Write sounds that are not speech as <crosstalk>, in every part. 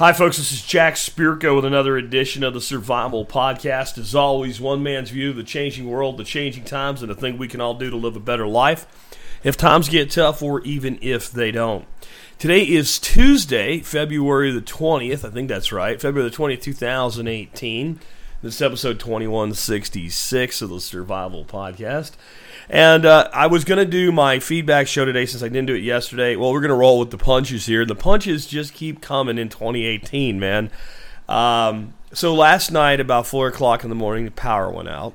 Hi, folks. This is Jack Spirko with another edition of the Survival Podcast. As always, one man's view of the changing world, the changing times, and the thing we can all do to live a better life if times get tough or even if they don't. Today is Tuesday, February the 20th. I think that's right. February the 20th, 2018. This is episode 2166 of the Survival Podcast. And uh, I was going to do my feedback show today since I didn't do it yesterday. Well, we're going to roll with the punches here. The punches just keep coming in 2018, man. Um, so last night, about 4 o'clock in the morning, the power went out.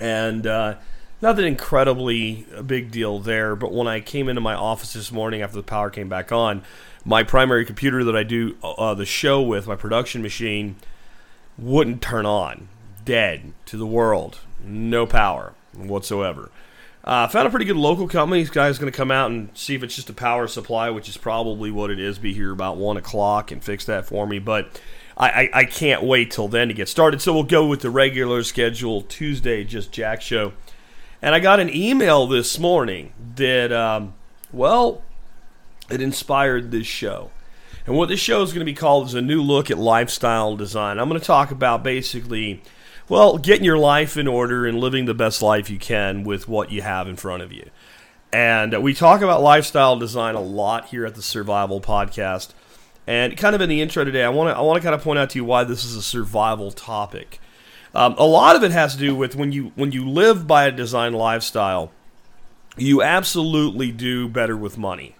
And uh, nothing incredibly a big deal there, but when I came into my office this morning after the power came back on, my primary computer that I do uh, the show with, my production machine, wouldn't turn on. Dead to the world. No power whatsoever. Uh, found a pretty good local company. This guy's going to come out and see if it's just a power supply, which is probably what it is. Be here about one o'clock and fix that for me. But I, I, I can't wait till then to get started. So we'll go with the regular schedule Tuesday, just Jack show. And I got an email this morning that, um, well, it inspired this show. And what this show is going to be called is a new look at lifestyle design. I'm going to talk about basically well, getting your life in order and living the best life you can with what you have in front of you. And we talk about lifestyle design a lot here at the Survival Podcast. And kind of in the intro today, I want to I want to kind of point out to you why this is a survival topic. Um, a lot of it has to do with when you when you live by a design lifestyle, you absolutely do better with money.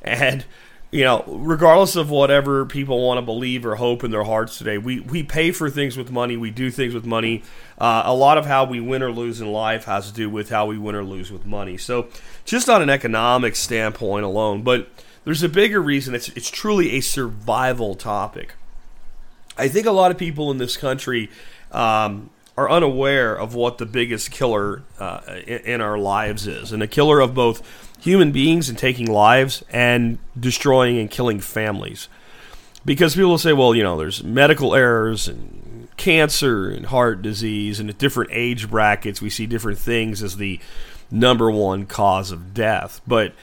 And you know, regardless of whatever people want to believe or hope in their hearts today, we, we pay for things with money. We do things with money. Uh, a lot of how we win or lose in life has to do with how we win or lose with money. So, just on an economic standpoint alone, but there's a bigger reason. It's it's truly a survival topic. I think a lot of people in this country um, are unaware of what the biggest killer uh, in, in our lives is, and a killer of both human beings and taking lives and destroying and killing families. Because people will say, well, you know, there's medical errors and cancer and heart disease, and at different age brackets, we see different things as the number one cause of death. But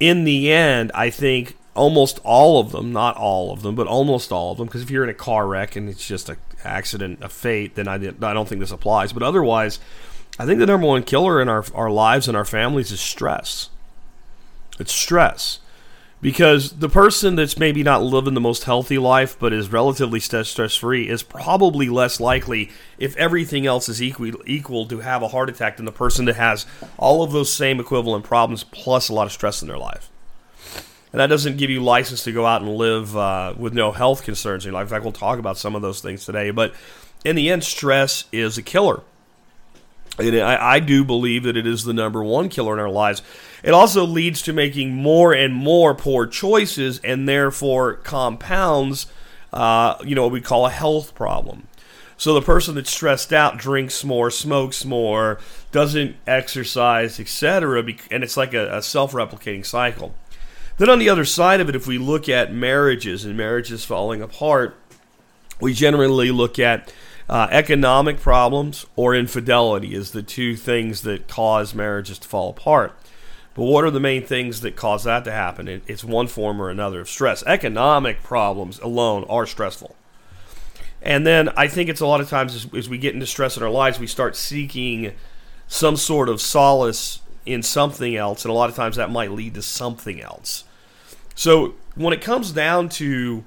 in the end, I think almost all of them, not all of them, but almost all of them, because if you're in a car wreck and it's just an accident, a fate, then I, I don't think this applies. But otherwise, I think the number one killer in our, our lives and our families is stress. It's stress. Because the person that's maybe not living the most healthy life but is relatively stress free is probably less likely, if everything else is equal, equal, to have a heart attack than the person that has all of those same equivalent problems plus a lot of stress in their life. And that doesn't give you license to go out and live uh, with no health concerns in your life. In fact, we'll talk about some of those things today. But in the end, stress is a killer. And I, I do believe that it is the number one killer in our lives. It also leads to making more and more poor choices and therefore compounds, uh, you know, what we call a health problem. So the person that's stressed out drinks more, smokes more, doesn't exercise, etc., and it's like a, a self-replicating cycle. Then on the other side of it, if we look at marriages and marriages falling apart, we generally look at uh, economic problems or infidelity as the two things that cause marriages to fall apart. But what are the main things that cause that to happen? It, it's one form or another of stress. Economic problems alone are stressful. And then I think it's a lot of times as, as we get into stress in our lives, we start seeking some sort of solace in something else. And a lot of times that might lead to something else. So when it comes down to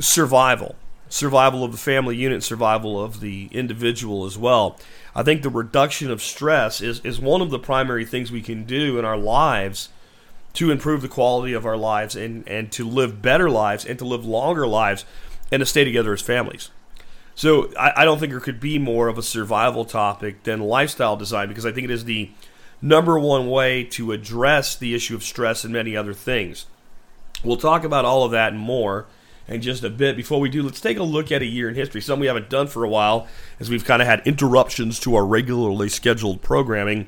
survival, survival of the family unit, survival of the individual as well. I think the reduction of stress is, is one of the primary things we can do in our lives to improve the quality of our lives and, and to live better lives and to live longer lives and to stay together as families. So I, I don't think there could be more of a survival topic than lifestyle design because I think it is the number one way to address the issue of stress and many other things. We'll talk about all of that and more in just a bit. Before we do, let's take a look at a year in history, something we haven't done for a while, as we've kind of had interruptions to our regularly scheduled programming.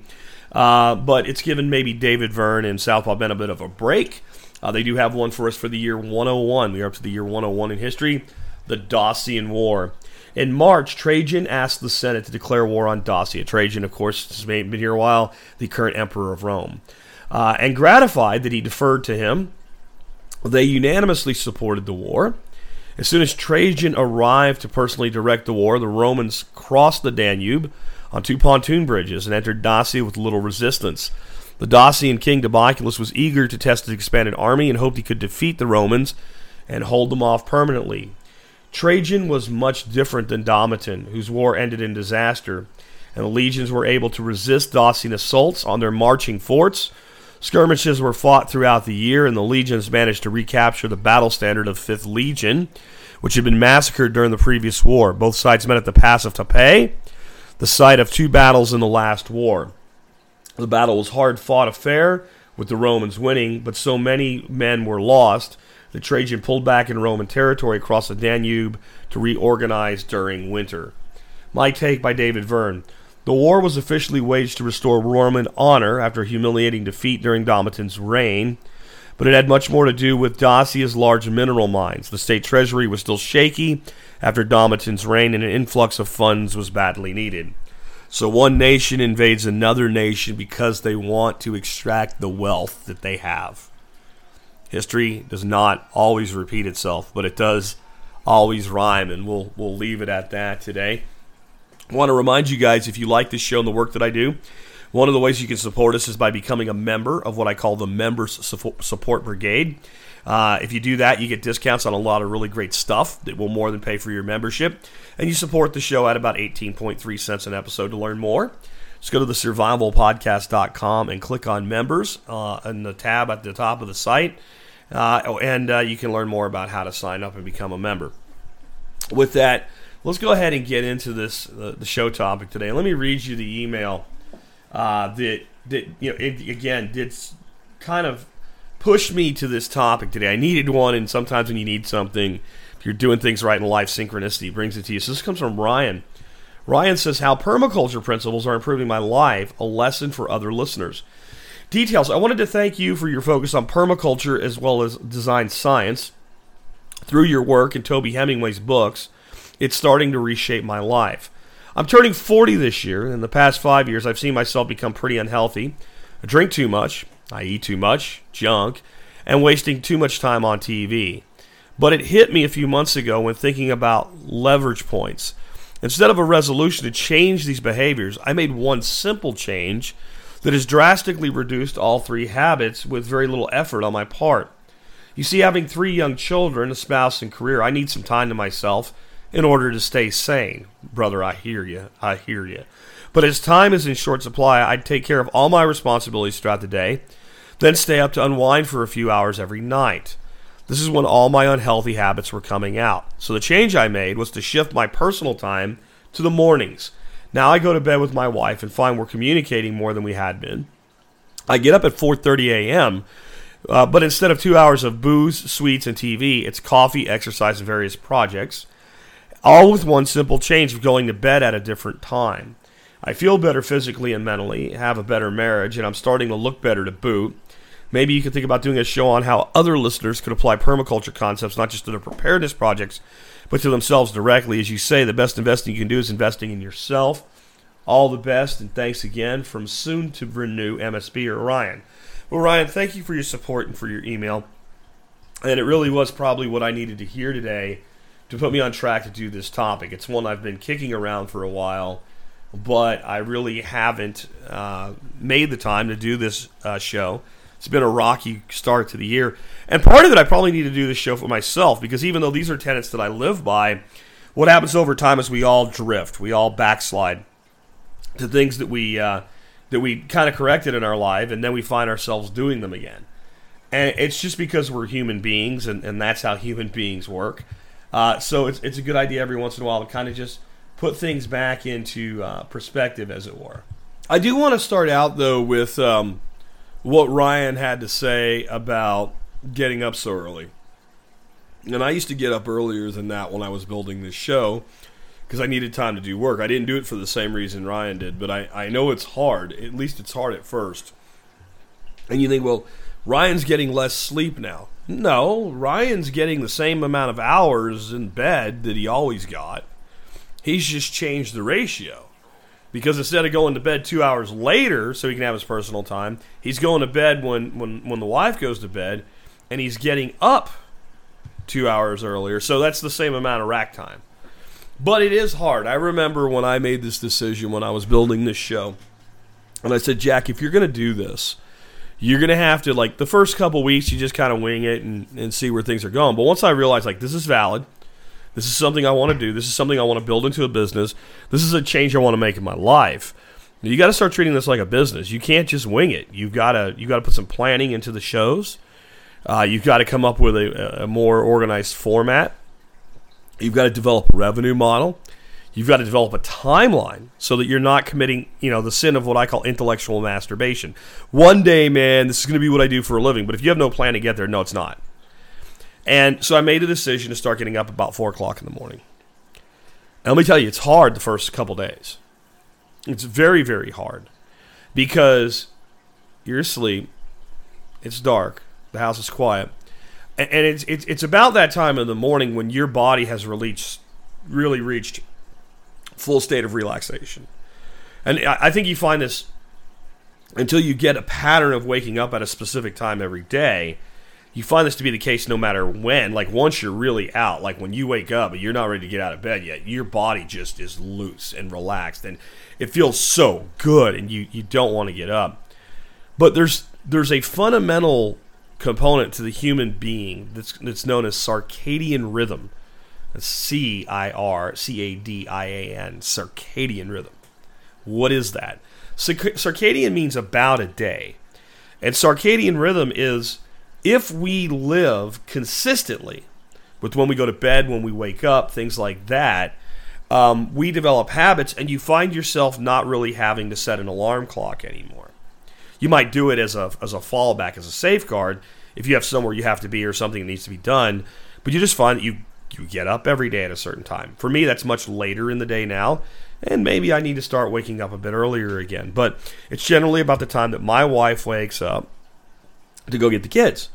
Uh, but it's given maybe David Verne and Southpaw Bend a bit of a break. Uh, they do have one for us for the year 101. We are up to the year 101 in history, the Dacian War. In March, Trajan asked the Senate to declare war on Dacia. Trajan, of course, has been here a while, the current emperor of Rome. Uh, and gratified that he deferred to him, They unanimously supported the war. As soon as Trajan arrived to personally direct the war, the Romans crossed the Danube on two pontoon bridges and entered Dacia with little resistance. The Dacian king Decebalus was eager to test his expanded army and hoped he could defeat the Romans and hold them off permanently. Trajan was much different than Domitian, whose war ended in disaster, and the legions were able to resist Dacian assaults on their marching forts. Skirmishes were fought throughout the year, and the legions managed to recapture the battle standard of 5th Legion, which had been massacred during the previous war. Both sides met at the Pass of Tapae, the site of two battles in the last war. The battle was hard fought affair, with the Romans winning, but so many men were lost that Trajan pulled back in Roman territory across the Danube to reorganize during winter. My take by David Verne. The war was officially waged to restore Roman honor after a humiliating defeat during Domitian's reign, but it had much more to do with Dacia's large mineral mines. The state treasury was still shaky after Domitian's reign, and an influx of funds was badly needed. So one nation invades another nation because they want to extract the wealth that they have. History does not always repeat itself, but it does always rhyme, and we'll we'll leave it at that today. I want to remind you guys if you like this show and the work that I do, one of the ways you can support us is by becoming a member of what I call the Members Support Brigade. Uh, if you do that, you get discounts on a lot of really great stuff that will more than pay for your membership. And you support the show at about 18.3 cents an episode to learn more. Just go to the survivalpodcast.com and click on members uh, in the tab at the top of the site. Uh, and uh, you can learn more about how to sign up and become a member. With that, let's go ahead and get into this uh, the show topic today. Let me read you the email uh, that that you know it, again did kind of push me to this topic today. I needed one, and sometimes when you need something, if you're doing things right in life, synchronicity brings it to you. So this comes from Ryan. Ryan says how permaculture principles are improving my life. A lesson for other listeners. Details. I wanted to thank you for your focus on permaculture as well as design science. Through your work in Toby Hemenway's books, it's starting to reshape my life. I'm turning 40 this year, in the past five years, I've seen myself become pretty unhealthy. I drink too much, I eat too much, junk, and wasting too much time on TV. But it hit me a few months ago when thinking about leverage points. Instead of a resolution to change these behaviors, I made one simple change that has drastically reduced all three habits with very little effort on my part. You see, having three young children, a spouse, and career, I need some time to myself in order to stay sane. Brother, I hear you. I hear you. But as time is in short supply, I'd take care of all my responsibilities throughout the day, then stay up to unwind for a few hours every night. This is when all my unhealthy habits were coming out. So the change I made was to shift my personal time to the mornings. Now I go to bed with my wife and find we're communicating more than we had been. I get up at 4:30 a.m. Uh, but instead of two hours of booze, sweets, and TV, it's coffee, exercise, and various projects, all with one simple change of going to bed at a different time. I feel better physically and mentally, have a better marriage, and I'm starting to look better to boot. Maybe you could think about doing a show on how other listeners could apply permaculture concepts not just to their preparedness projects, but to themselves directly. As you say, the best investing you can do is investing in yourself. All the best, and thanks again from soon to renew MSB or Ryan. Well, Ryan, thank you for your support and for your email. And it really was probably what I needed to hear today to put me on track to do this topic. It's one I've been kicking around for a while but I really haven't uh, made the time to do this uh, show. It's been a rocky start to the year. And part of it, I probably need to do this show for myself because even though these are tenets that I live by, what happens over time is we all drift, we all backslide to things that we uh, that we kind of corrected in our life, and then we find ourselves doing them again. And it's just because we're human beings, and, and that's how human beings work. Uh, so it's, it's a good idea every once in a while to kind of just put things back into uh, perspective, as it were. I do want to start out, though, with um, what Ryan had to say about getting up so early. And I used to get up earlier than that when I was building this show because I needed time to do work. I didn't do it for the same reason Ryan did, but I, I know it's hard. At least it's hard at first. And you think, well, Ryan's getting less sleep now. No, Ryan's getting the same amount of hours in bed that he always got. He's just changed the ratio. Because instead of going to bed two hours later so he can have his personal time, he's going to bed when, when, when the wife goes to bed. and he's getting up two hours earlier. So that's the same amount of rack time. But it is hard. I remember when I made this decision when I was building this show. And I said, Jack, if you're going to do this, you're to have to, like, the first couple weeks, you just kind of wing it and, and see where things are going. But once I realized, like, this is valid, this is something I want to do, this is something I want to build into a business, this is a change I want to make in my life. You got to start treating this like a business. You can't just wing it. You've got to you got to put some planning into the shows. Uh, you've got to come up with a, a more organized format. You've got to develop a revenue model. You've got to develop a timeline so that you're not committing, you know, the sin of what I call intellectual masturbation. One day, man, this is going to be what I do for a living. But if you have no plan to get there, no, it's not. And so I made a decision to start getting up about four o'clock in the morning. And let me tell you, it's hard the first couple days. It's very, very hard because you're asleep. It's dark. The house is quiet, and, it's, it's it's about that time in the morning when your body has released, really reached full state of relaxation. And I think you find this until you get a pattern of waking up at a specific time every day. You find this to be the case no matter when. Like once you're really out, like when you wake up and you're not ready to get out of bed yet, your body just is loose and relaxed, and it feels so good, and you you don't want to get up. But there's there's a fundamental component to the human being that's, that's known as circadian rhythm. C I R C A D I A N, circadian rhythm. What is that? Circadian means about a day. And circadian rhythm is if we live consistently with when we go to bed, when we wake up, things like that, um, we develop habits and you find yourself not really having to set an alarm clock anymore. You might do it as a, as a fallback, as a safeguard, if you have somewhere you have to be or something that needs to be done. But you just find that you you get up every day at a certain time. For me, that's much later in the day now, and maybe I need to start waking up a bit earlier again. But it's generally about the time that my wife wakes up to go get the kids.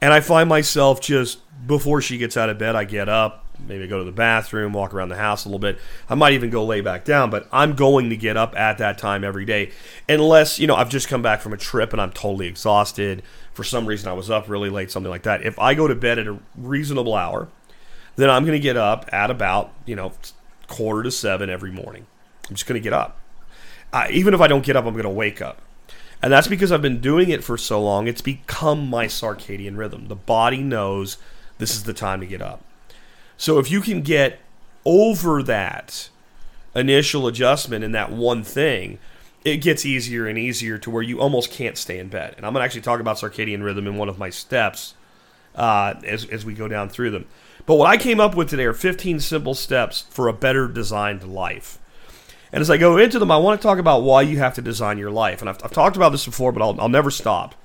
And I find myself just before she gets out of bed, I get up, maybe go to the bathroom, walk around the house a little bit. I might even go lay back down, but I'm going to get up at that time every day. Unless, you know, I've just come back from a trip and I'm totally exhausted. For some reason, I was up really late, something like that. If I go to bed at a reasonable hour, then I'm going to get up at about, you know, quarter to seven every morning. I'm just going to get up. Even if I don't get up, I'm going to wake up. And that's because I've been doing it for so long, it's become my circadian rhythm. The body knows this is the time to get up. So if you can get over that initial adjustment in that one thing, it gets easier and easier to where you almost can't stay in bed. And I'm going to actually talk about circadian rhythm in one of my steps uh, as, as we go down through them. But what I came up with today are 15 simple steps for a better designed life. And as I go into them, I want to talk about why you have to design your life. And I've, I've talked about this before, but I'll, I'll never stop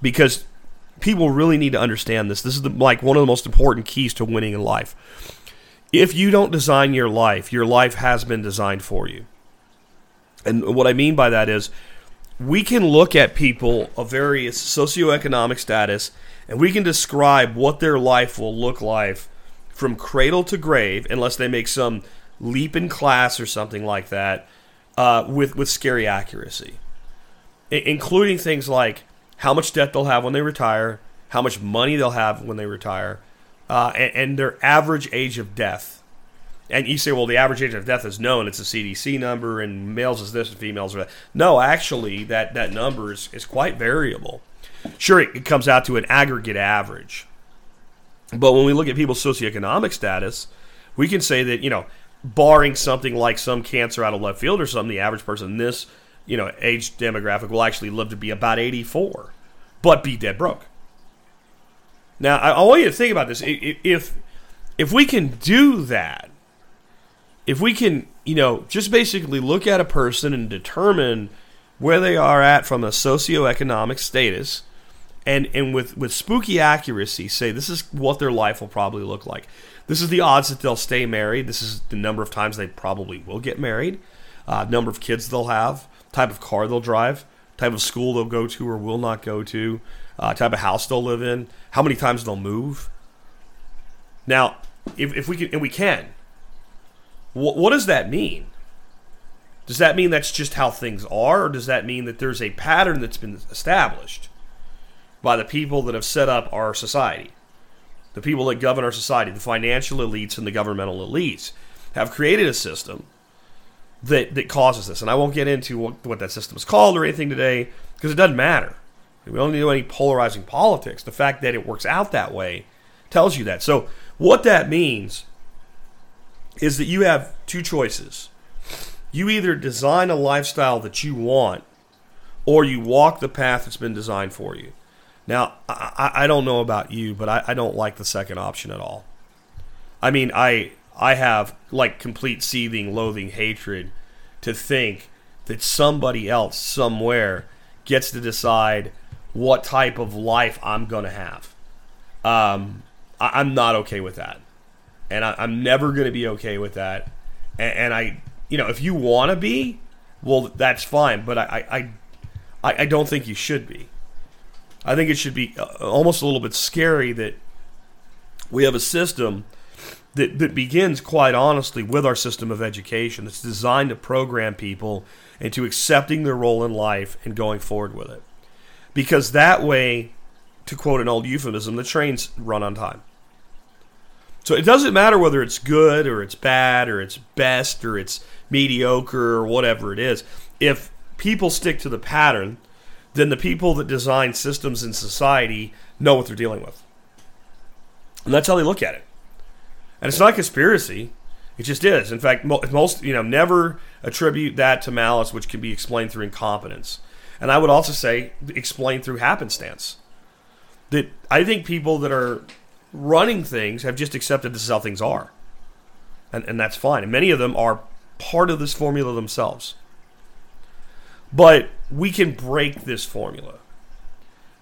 because people really need to understand this. This is the, like one of the most important keys to winning in life. If you don't design your life, your life has been designed for you. And what I mean by that is we can look at people of various socioeconomic status and we can describe what their life will look like from cradle to grave, unless they make some leap in class or something like that, uh, with, with scary accuracy, I- including things like how much debt they'll have when they retire, how much money they'll have when they retire, uh, and, and, their average age of death. And you say, well, the average age of death is known; it's a CDC number, and males is this and females are that. No, actually, that that number is, is quite variable. Sure, it, it comes out to an aggregate average, but when we look at people's socioeconomic status, we can say that you know, barring something like some cancer out of left field or something, the average person in this you know, age demographic will actually live to be about 84, but be dead broke. Now, I, I want you to think about this. If if we can do that, if we can, you know, just basically look at a person and determine where they are at from a socioeconomic status, and and with with spooky accuracy, say this is what their life will probably look like. This is the odds that they'll stay married. This is the number of times they probably will get married. Uh, number of kids they'll have type of car they'll drive, type of school they'll go to or will not go to, uh, type of house they'll live in, how many times they'll move. Now, if, if we can, and we can, what, what does that mean? Does that mean that's just how things are, or does that mean that there's a pattern that's been established? By the people that have set up our society. The people that govern our society, the financial elites and the governmental elites, have created a system that, that causes this. And I won't get into what, what that system is called or anything today because it doesn't matter. We don't need do any polarizing politics. The fact that it works out that way tells you that. So, what that means is that you have two choices. You either design a lifestyle that you want, or you walk the path that's been designed for you. Now, I, I don't know about you, but I, I don't like the second option at all. I mean, I I have like complete seething, loathing hatred to think that somebody else somewhere gets to decide what type of life I'm going to have. Um, I, am not okay with that. And I, am never going to be okay with that. And, and I, you know, if you want to be, well, that's fine. But I, I, I, I don't think you should be. I think it should be uh, almost a little bit scary that we have a system that, that begins, quite honestly, with our system of education that's designed to program people into accepting their role in life and going forward with it. Because that way, to quote an old euphemism, the trains run on time. So it doesn't matter whether it's good or it's bad or it's best or it's mediocre or whatever it is. If people stick to the pattern, then the people that design systems in society know what they're dealing with. And that's how they look at it. And it's not a conspiracy. It just is. In fact, most, you know, never attribute that to malice, which can be explained through incompetence. And I would also say explain through happenstance. That I think people that are running things have just accepted this is how things are. And, and that's fine. And many of them are part of this formula themselves. But we can break this formula.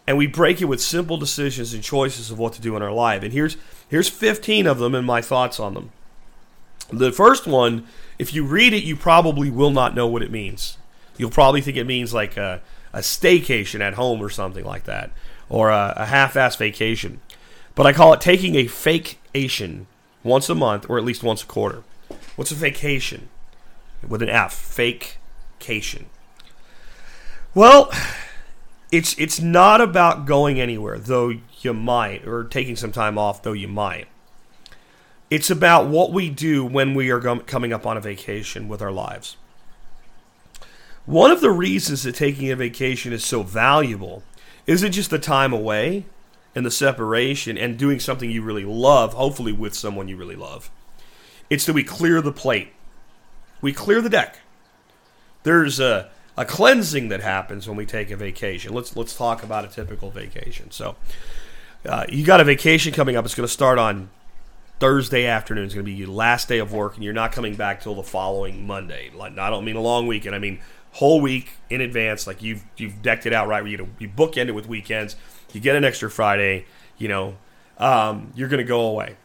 And we break it with simple decisions and choices of what to do in our life. And here's here's 15 of them and my thoughts on them. The first one, if you read it, you probably will not know what it means. You'll probably think it means like a, a staycation at home or something like that, or a, a half-ass vacation. But I call it taking a fakecation once a month, or at least once a quarter. What's a vacation? With an F, fakecation. Well, it's it's not about going anywhere, though you might, or taking some time off, though you might. It's about what we do when we are coming up on a vacation with our lives. One of the reasons that taking a vacation is so valuable isn't just the time away and the separation and doing something you really love, hopefully with someone you really love. It's that we clear the plate. We clear the deck. There's a a cleansing that happens when we take a vacation. Let's let's talk about a typical vacation. So, uh, you got a vacation coming up. It's going to start on Thursday afternoon. It's going to be your last day of work, and you're not coming back till the following Monday. Like, I don't mean a long weekend. I mean whole week in advance. Like you've you've decked it out right. You you bookend it with weekends. You get an extra Friday. You know, um, you're going to go away,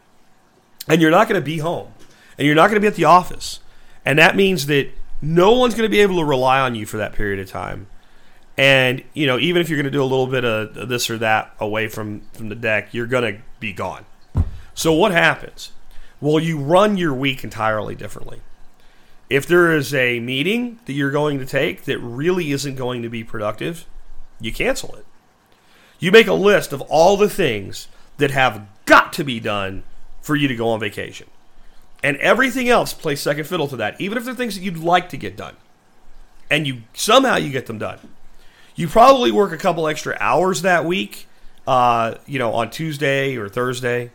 and you're not going to be home, and you're not going to be at the office, and that means that no one's going to be able to rely on you for that period of time. And you know, even if you're going to do a little bit of this or that away from from the deck, you're going to be gone. So what happens? Well, you run your week entirely differently. If there is a meeting that you're going to take that really isn't going to be productive, you cancel it. You make a list of all the things that have got to be done for you to go on vacation. And everything else plays second fiddle to that, even if they're things that you'd like to get done. And you somehow you get them done. You probably work a couple extra hours that week, uh, you know, on Tuesday or Thursday.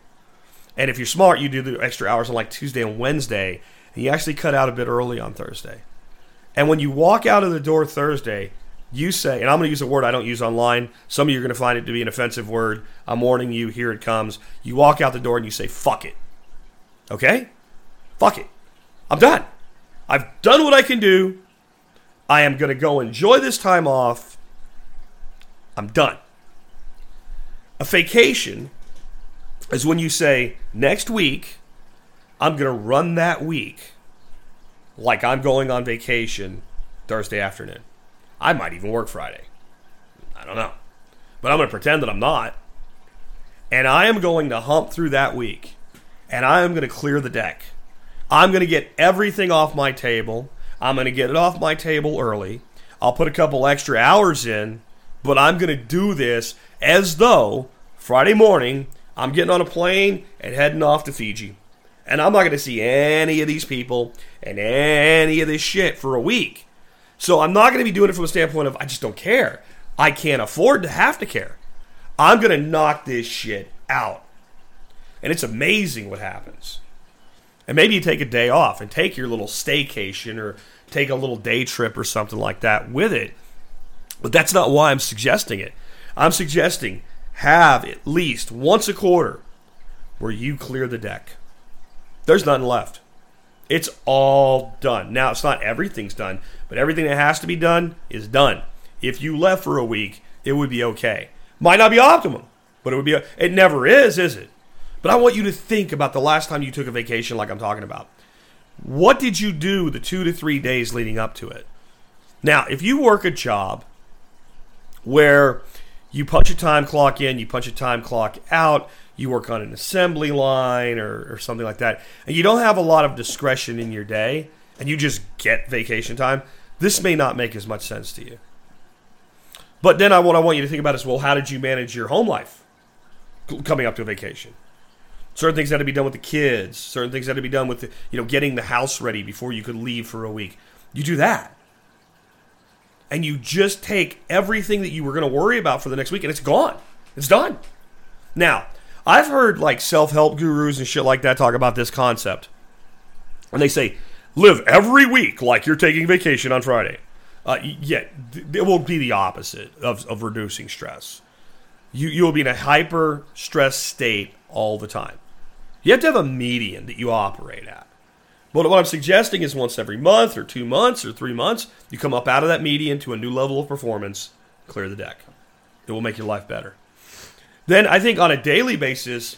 And if you're smart, you do the extra hours on like Tuesday and Wednesday, and you actually cut out a bit early on Thursday. And when you walk out of the door Thursday, you say, and I'm going to use a word I don't use online. Some of you are going to find it to be an offensive word. I'm warning you, here it comes. You walk out the door and you say, fuck it. Okay? Fuck it. I'm done. I've done what I can do. I am going to go enjoy this time off. I'm done. A vacation is when you say, next week, I'm going to run that week like I'm going on vacation Thursday afternoon. I might even work Friday. I don't know. But I'm going to pretend that I'm not. And I am going to hump through that week. And I am going to clear the deck. I'm going to get everything off my table. I'm going to get it off my table early. I'll put a couple extra hours in but I'm going to do this as though Friday morning I'm getting on a plane and heading off to Fiji. And I'm not going to see any of these people and any of this shit for a week. So I'm not going to be doing it from a standpoint of I just don't care. I can't afford to have to care. I'm going to knock this shit out. And it's amazing what happens. And maybe you take a day off and take your little staycation or take a little day trip or something like that with it. But that's not why I'm suggesting it. I'm suggesting have at least once a quarter where you clear the deck. There's nothing left. It's all done. Now, it's not everything's done, but everything that has to be done is done. If you left for a week, it would be okay. Might not be optimum, but it would be. It never is, is it? But I want you to think about the last time you took a vacation, like I'm talking about. What did you do the two to three days leading up to it? Now, if you work a job where you punch a time clock in, you punch a time clock out, you work on an assembly line or, or something like that, and you don't have a lot of discretion in your day, and you just get vacation time, this may not make as much sense to you. But then I, what I want you to think about is, well, how did you manage your home life coming up to a vacation? Certain things had to be done with the kids. Certain things had to be done with the, you know getting the house ready before you could leave for a week. You do that and you just take everything that you were going to worry about for the next week and it's gone. It's done. Now, I've heard like self help gurus and shit like that talk about this concept. And they say, live every week like you're taking vacation on Friday. Uh, yeah, it will be the opposite of, of reducing stress. You, you will be in a hyper stress state all the time. You have to have a median that you operate at. But what I'm suggesting is once every month or two months or three months, you come up out of that median to a new level of performance, clear the deck. It will make your life better. Then I think on a daily basis,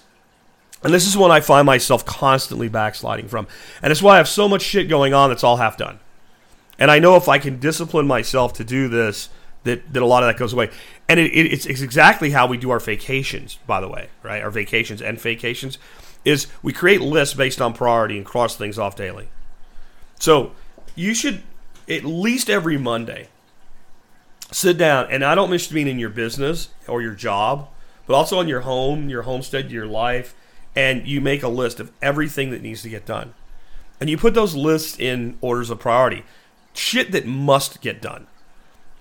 and this is one I find myself constantly backsliding from, and it's why I have so much shit going on that's all half done. And I know if I can discipline myself to do this, that, that a lot of that goes away. And it, it, it's, it's exactly how we do our vacations, by the way, right? Our vacations and vacations is we create lists based on priority and cross things off daily. So you should at least every Monday sit down, and I don't mean in your business or your job, but also in your home, your homestead, your life, and you make a list of everything that needs to get done. And you put those lists in orders of priority. Shit that must get done.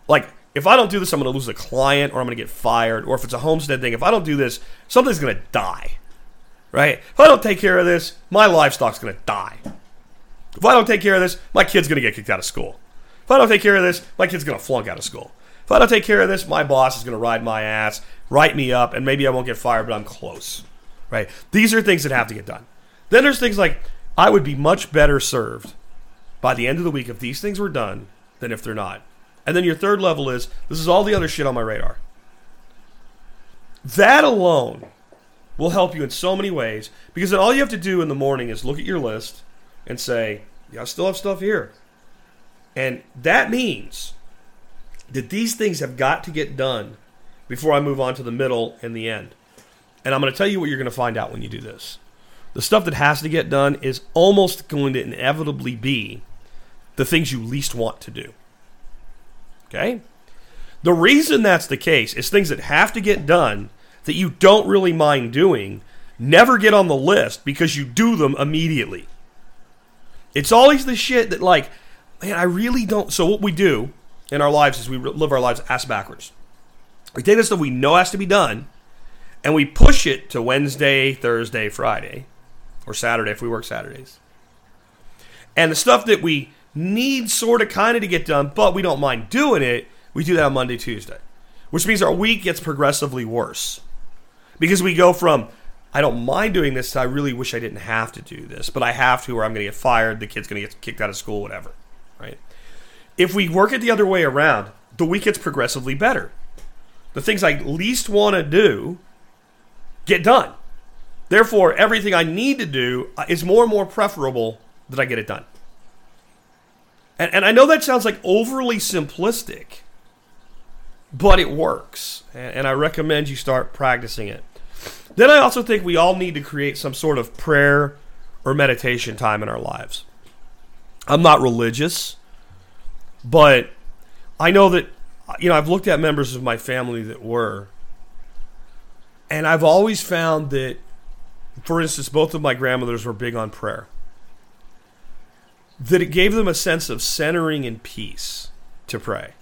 Like, if I don't do this, I'm going to lose a client or I'm going to get fired. Or if it's a homestead thing, if I don't do this, something's going to die right? If I don't take care of this, my livestock's going to die. If I don't take care of this, my kid's going to get kicked out of school. If I don't take care of this, my kid's going to flunk out of school. If I don't take care of this, my boss is going to ride my ass, write me up, and maybe I won't get fired, but I'm close. Right? These are things that have to get done. Then there's things like I would be much better served by the end of the week if these things were done than if they're not. And then your third level is this is all the other shit on my radar. That alone will help you in so many ways because then all you have to do in the morning is look at your list and say, yeah, I still have stuff here. And that means that these things have got to get done before I move on to the middle and the end. And I'm going to tell you what you're going to find out when you do this. The stuff that has to get done is almost going to inevitably be the things you least want to do. Okay? The reason that's the case is things that have to get done that you don't really mind doing never get on the list because you do them immediately. It's always the shit that, like, man, I really don't. So, what we do in our lives is we live our lives ass backwards. We take the stuff we know has to be done and we push it to Wednesday, Thursday, Friday, or Saturday if we work Saturdays. And the stuff that we need sort of kind of to get done, but we don't mind doing it, we do that on Monday, Tuesday, which means our week gets progressively worse because we go from I don't mind doing this. I really wish I didn't have to do this, but I have to, or I'm going to get fired. The kid's going to get kicked out of school, whatever. Right? If we work it the other way around, the week gets progressively better. The things I least want to do get done. Therefore, everything I need to do uh, is more and more preferable that I get it done. And, and I know that sounds like overly simplistic, but it works. And, and I recommend you start practicing it. Then I also think we all need to create some sort of prayer or meditation time in our lives. I'm not religious, but I know that you know, I've looked at members of my family that were, and I've always found that, for instance, both of my grandmothers were big on prayer. That it gave them a sense of centering and peace to pray.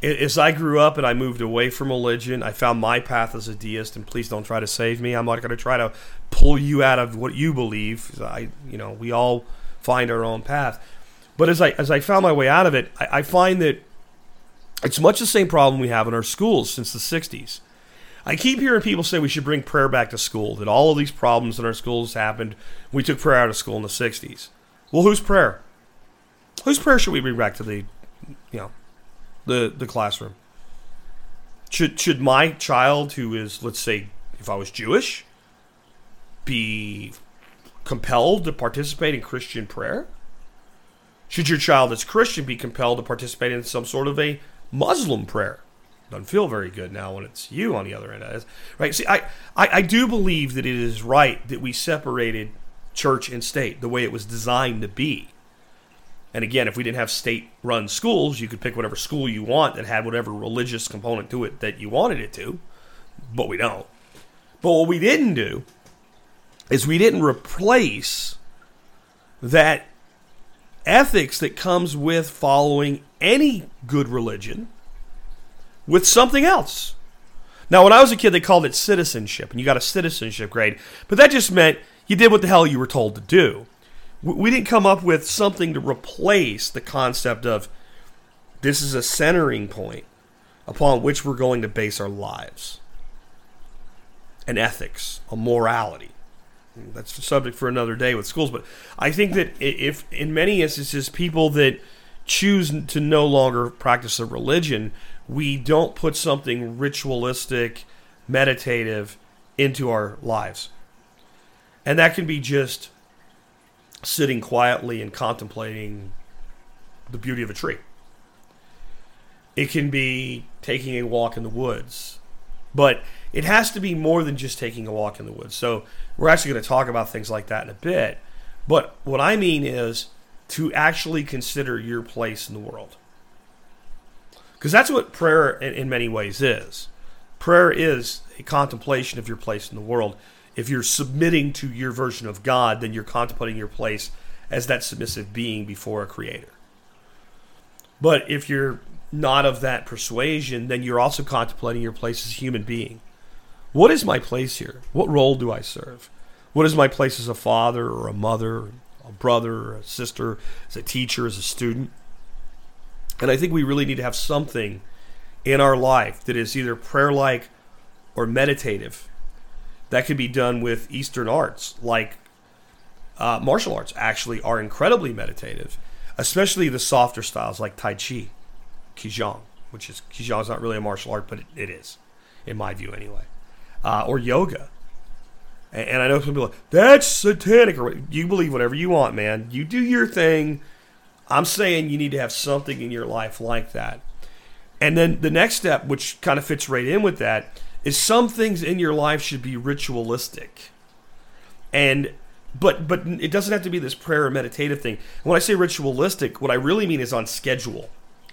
As I grew up and I moved away from religion, I found my path as a deist. And please don't try to save me. I'm not going to try to pull you out of what you believe. I, you know, we all find our own path. But as I as I found my way out of it, I, I find that it's much the same problem we have in our schools since the '60s. I keep hearing people say we should bring prayer back to school. That all of these problems in our schools happened. We took prayer out of school in the '60s. Well, whose prayer? Whose prayer should we bring back to the, you know, the the classroom? Should should my child, who is let's say, if I was Jewish, be compelled to participate in Christian prayer? Should your child that's Christian be compelled to participate in some sort of a Muslim prayer? Doesn't feel very good now when it's you on the other end. Right? See, I, I, I do believe that it is right that we separated church and state the way it was designed to be. And again, if we didn't have state run schools, you could pick whatever school you want that had whatever religious component to it that you wanted it to. But we don't. But what we didn't do is we didn't replace that ethics that comes with following any good religion with something else. Now, when I was a kid, they called it citizenship, and you got a citizenship grade, but that just meant you did what the hell you were told to do. We didn't come up with something to replace the concept of this is a centering point upon which we're going to base our lives an ethics, a morality that's a subject for another day with schools. But I think that if in many instances people that choose to no longer practice a religion, we don't put something ritualistic, meditative into our lives. And that can be just sitting quietly and contemplating the beauty of a tree. It can be taking a walk in the woods. But it has to be more than just taking a walk in the woods. So we're actually going to talk about things like that in a bit. But what I mean is to actually consider your place in the world. Because that's what prayer, in, many ways, is. Prayer is a contemplation of your place in the world. If you're submitting to your version of God, then you're contemplating your place as that submissive being before a creator. But if you're not of that persuasion, then you're also contemplating your place as a human being. What is my place here? What role do I serve? What is my place as a father or a mother, a brother or a sister, as a teacher, as a student? And I think we really need to have something in our life that is either prayer like or meditative. That could be done with Eastern arts, like uh, martial arts, actually are incredibly meditative, especially the softer styles like Tai Chi, Qigong, which is Qigong is not really a martial art, but it, it is, in my view anyway uh, or yoga. And, and I know some people are like, that's satanic. Or you believe whatever you want, man. You do your thing. I'm saying you need to have something in your life like that. And then the next step, which kind of fits right in with that, is some things in your life should be ritualistic. And but but it doesn't have to be this prayer or meditative thing. When I say ritualistic, what I really mean is on schedule.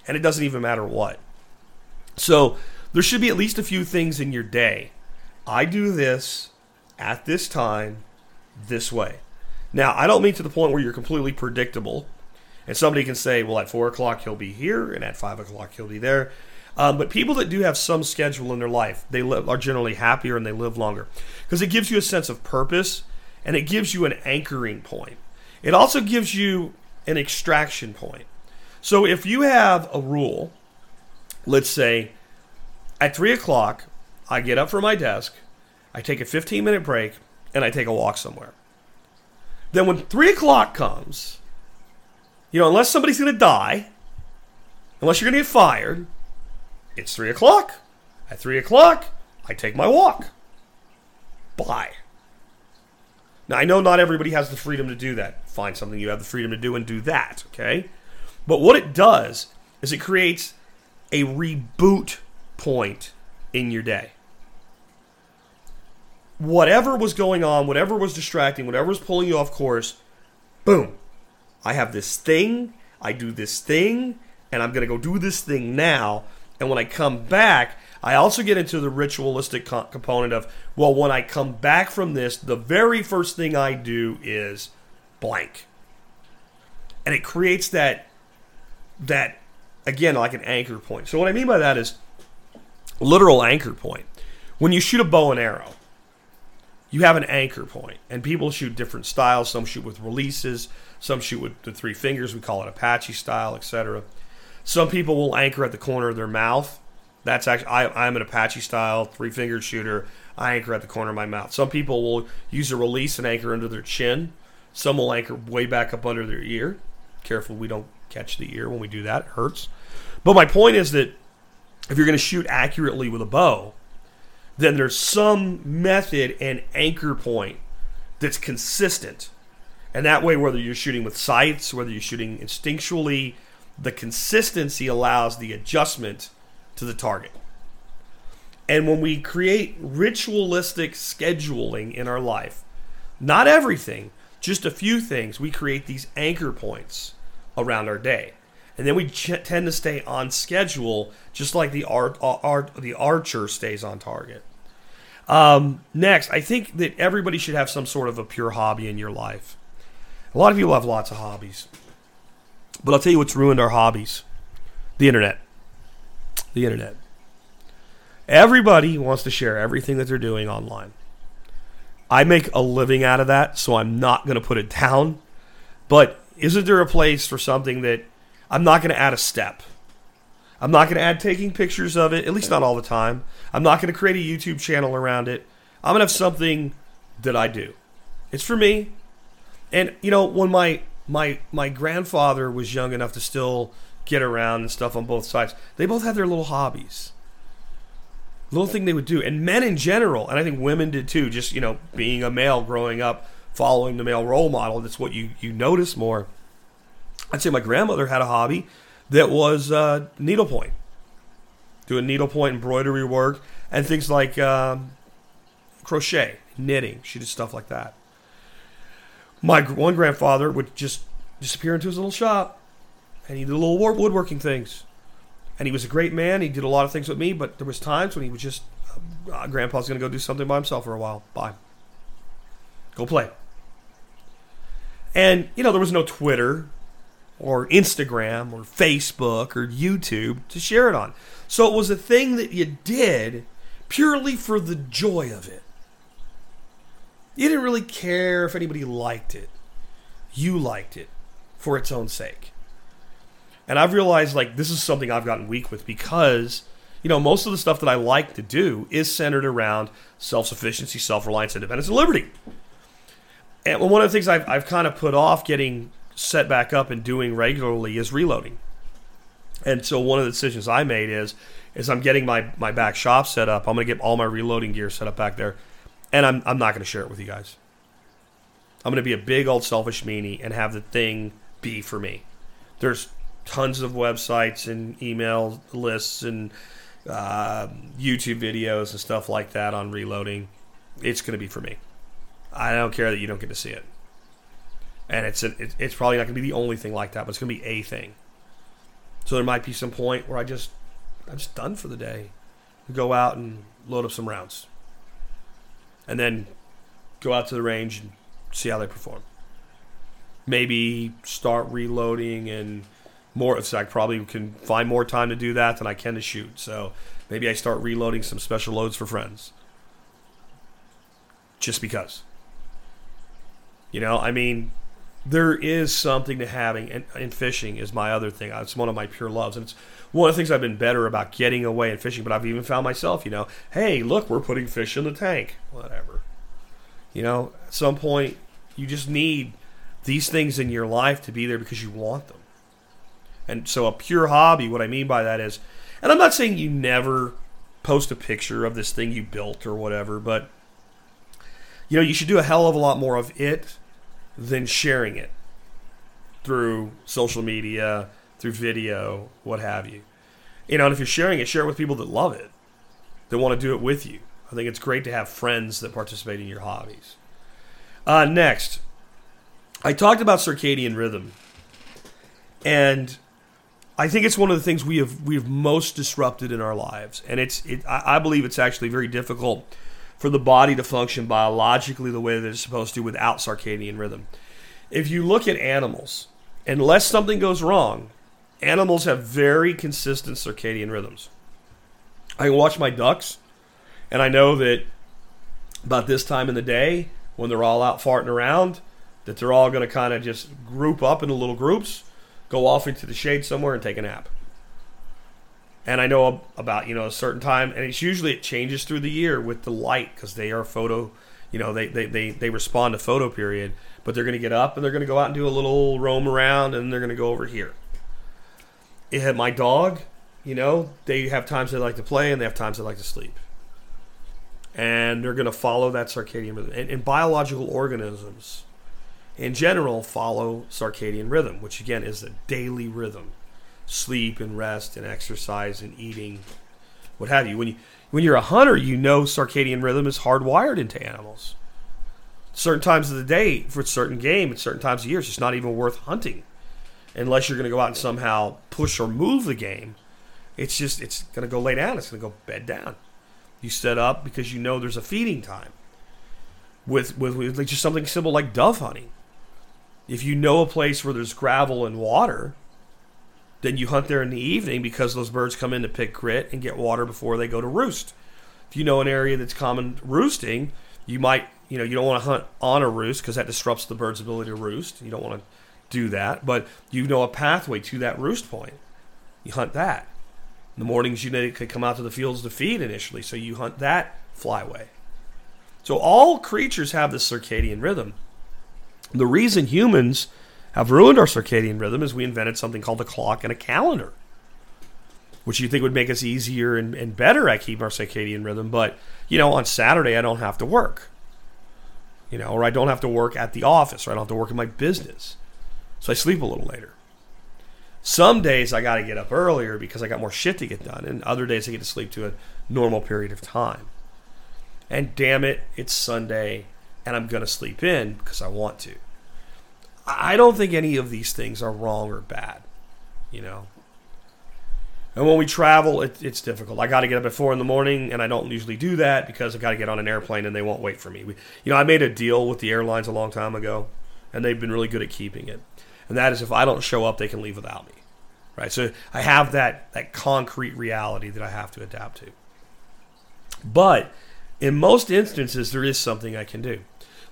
And it doesn't even matter what. So there should be at least a few things in your day I do this at this time this way. Now, I don't mean to the point where you're completely predictable and somebody can say, well, at four o'clock he'll be here and at five o'clock he'll be there. Um, but people that do have some schedule in their life, they live, are generally happier and they live longer because it gives you a sense of purpose and it gives you an anchoring point. It also gives you an extraction point. So if you have a rule, let's say at three o'clock, I get up from my desk, I take a 15 minute break, and I take a walk somewhere. Then when 3 o'clock comes, you know, unless somebody's going to die, unless you're going to get fired, it's 3 o'clock. At 3 o'clock, I take my walk. Bye. Now, I know not everybody has the freedom to do that. Find something you have the freedom to do and do that, okay? But what it does is it creates a reboot point in your day whatever was going on, whatever was distracting, whatever was pulling you off course, boom. I have this thing, I do this thing, and I'm going to go do this thing now. And when I come back, I also get into the ritualistic co- component of, well, when I come back from this, the very first thing I do is blank. And it creates that, that again, like an anchor point. So what I mean by that is literal anchor point. When you shoot a bow and arrow, you have an anchor point, and people shoot different styles. Some shoot with releases, some shoot with the three fingers. We call it Apache style, etc. Some people will anchor at the corner of their mouth. That's actually I, I'm an Apache style three fingered shooter. I anchor at the corner of my mouth. Some people will use a release and anchor under their chin. Some will anchor way back up under their ear. Careful we don't catch the ear when we do that. It hurts. But my point is that if you're going to shoot accurately with a bow, then there's some method and anchor point that's consistent. And that way, whether you're shooting with sights, whether you're shooting instinctually, the consistency allows the adjustment to the target. And when we create ritualistic scheduling in our life, not everything, just a few things, we create these anchor points around our day. And then we ch- tend to stay on schedule, just like the art, art the archer stays on target. Um, next, I think that everybody should have some sort of a pure hobby in your life. A lot of people have lots of hobbies. But I'll tell you what's ruined our hobbies the internet. The internet. Everybody wants to share everything that they're doing online. I make a living out of that, so I'm not going to put it <laughs> down. But isn't there a place for something that I'm not going to add a step? I'm not going to add taking pictures of it, at least not all the time. I'm not going to create a YouTube channel around it. I'm going to have something that I do. It's for me. And you know, when my my my grandfather was young enough to still get around and stuff on both sides, they both had their little hobbies. Little thing they would do. And men in general, and I think women did too, just, you know, being a male growing up, following the male role model, that's what you, you notice more. I'd say my grandmother had a hobby that was uh, needlepoint, doing needlepoint embroidery work and things like um, crochet, knitting. She did stuff like that. My one grandfather would just disappear into his little shop, and he did little woodworking things. And he was a great man. He did a lot of things with me, but there was times when he was just, uh, Grandpa's going to go do something by himself for a while. Bye. Go play. And you know there was no Twitter or Instagram or Facebook or YouTube to share it on. So it was a thing that you did purely for the joy of it. You didn't really care if anybody liked it. You liked it for its own sake. And I've realized like this is something I've gotten weak with because you know most of the stuff that I like to do is centered around self-sufficiency, self-reliance, independence, and liberty. And one of the things I've, I've kind of put off getting set back up and doing regularly is reloading. And so one of the decisions I made is is I'm getting my, my back shop set up. I'm going to get all my reloading gear set up back there. And I'm, I'm not going to share it with you guys. I'm going to be a big old selfish meanie and have the thing be for me. There's tons of websites and email lists and uh, YouTube videos and stuff like that on reloading. It's going to be for me. I don't care that you don't get to see it and it's a, it's probably not going to be the only thing like that, but it's going to be a thing. So there might be some point where I just I'm just done for the day, go out and load up some rounds, and then go out to the range and see how they perform. Maybe start reloading and more. It's I probably can find more time to do that than I can to shoot. So maybe I start reloading some special loads for friends, just because. You know, I mean, there is something to having, and, and fishing is my other thing. It's one of my pure loves, and it's one of the things I've been better about getting away and fishing. But I've even found myself, you know, hey, look, we're putting fish in the tank, whatever. You know, at some point, you just need these things in your life to be there because you want them. And so, a pure hobby, what I mean by that is, and I'm not saying you never post a picture of this thing you built or whatever, but you know, you should do a hell of a lot more of it than sharing it through social media, through video, what have you. You know, and if you're sharing it, share it with people that love it, that want to do it with you. I think it's great to have friends that participate in your hobbies. Uh, next, I talked about circadian rhythm. And I think it's one of the things we have we have most disrupted in our lives, and it's it, I, I believe it's actually very difficult for the body to function biologically the way that it's supposed to without circadian rhythm. If you look at animals, unless something goes wrong, animals have very consistent circadian rhythms. I can watch my ducks, and I know that about this time in the day, when they're all out farting around, that they're all going to kind of just group up into little groups, go off into the shade somewhere, and take a nap. And I know about you know a certain time, and it's usually it changes through the year with the light because they are photo, you know they, they they they respond to photo period, but they're going to get up and they're going to go out and do a little roam around, and they're going to go over here. It my dog, you know, they have times they like to play and they have times they like to sleep and they're going to follow that circadian rhythm. And, and, biological organisms, in general, follow circadian rhythm, which again is a daily rhythm: sleep and rest and exercise and eating, what have you. When you when you're a hunter, you know circadian rhythm is hardwired into animals. Certain times of the day for certain game at certain times of year, it's just not even worth hunting, unless you're going to go out and somehow push or move the game. It's just it's going to go lay down. It's going to go bed down. You set up because you know there's a feeding time. With, with, with just something simple like dove hunting. If you know a place where there's gravel and water, then you hunt there in the evening because those birds come in to pick grit and get water before they go to roost. If you know an area that's common roosting, you might, you know, you don't want to hunt on a roost because that disrupts the bird's ability to roost. You don't want to do that, but you know a pathway to that roost point. You hunt that. In the mornings, you know, they could come out to the fields to feed initially, so you hunt that flyway. So all creatures have this circadian rhythm. The reason humans have ruined our circadian rhythm is we invented something called a clock and a calendar, which you think would make us easier and, and better at keeping our circadian rhythm. But, you know, on Saturday, I don't have to work, you know, or I don't have to work at the office, or I don't have to work in my business. So I sleep a little later. Some days I got to get up earlier because I got more shit to get done, and other days I get to sleep to a normal period of time. And damn it, it's Sunday, and I'm going to sleep in because I want to. I don't think any of these things are wrong or bad, you know. And when we travel, it, it's difficult. I got to get up at four in the morning, and I don't usually do that because I got to get on an airplane, and they won't wait for me. We, you know, I made a deal with the airlines a long time ago, and they've been really good at keeping it. And that is, if I don't show up, they can leave without me right? So I have that that concrete reality that I have to adapt to. But in most instances, there is something I can do.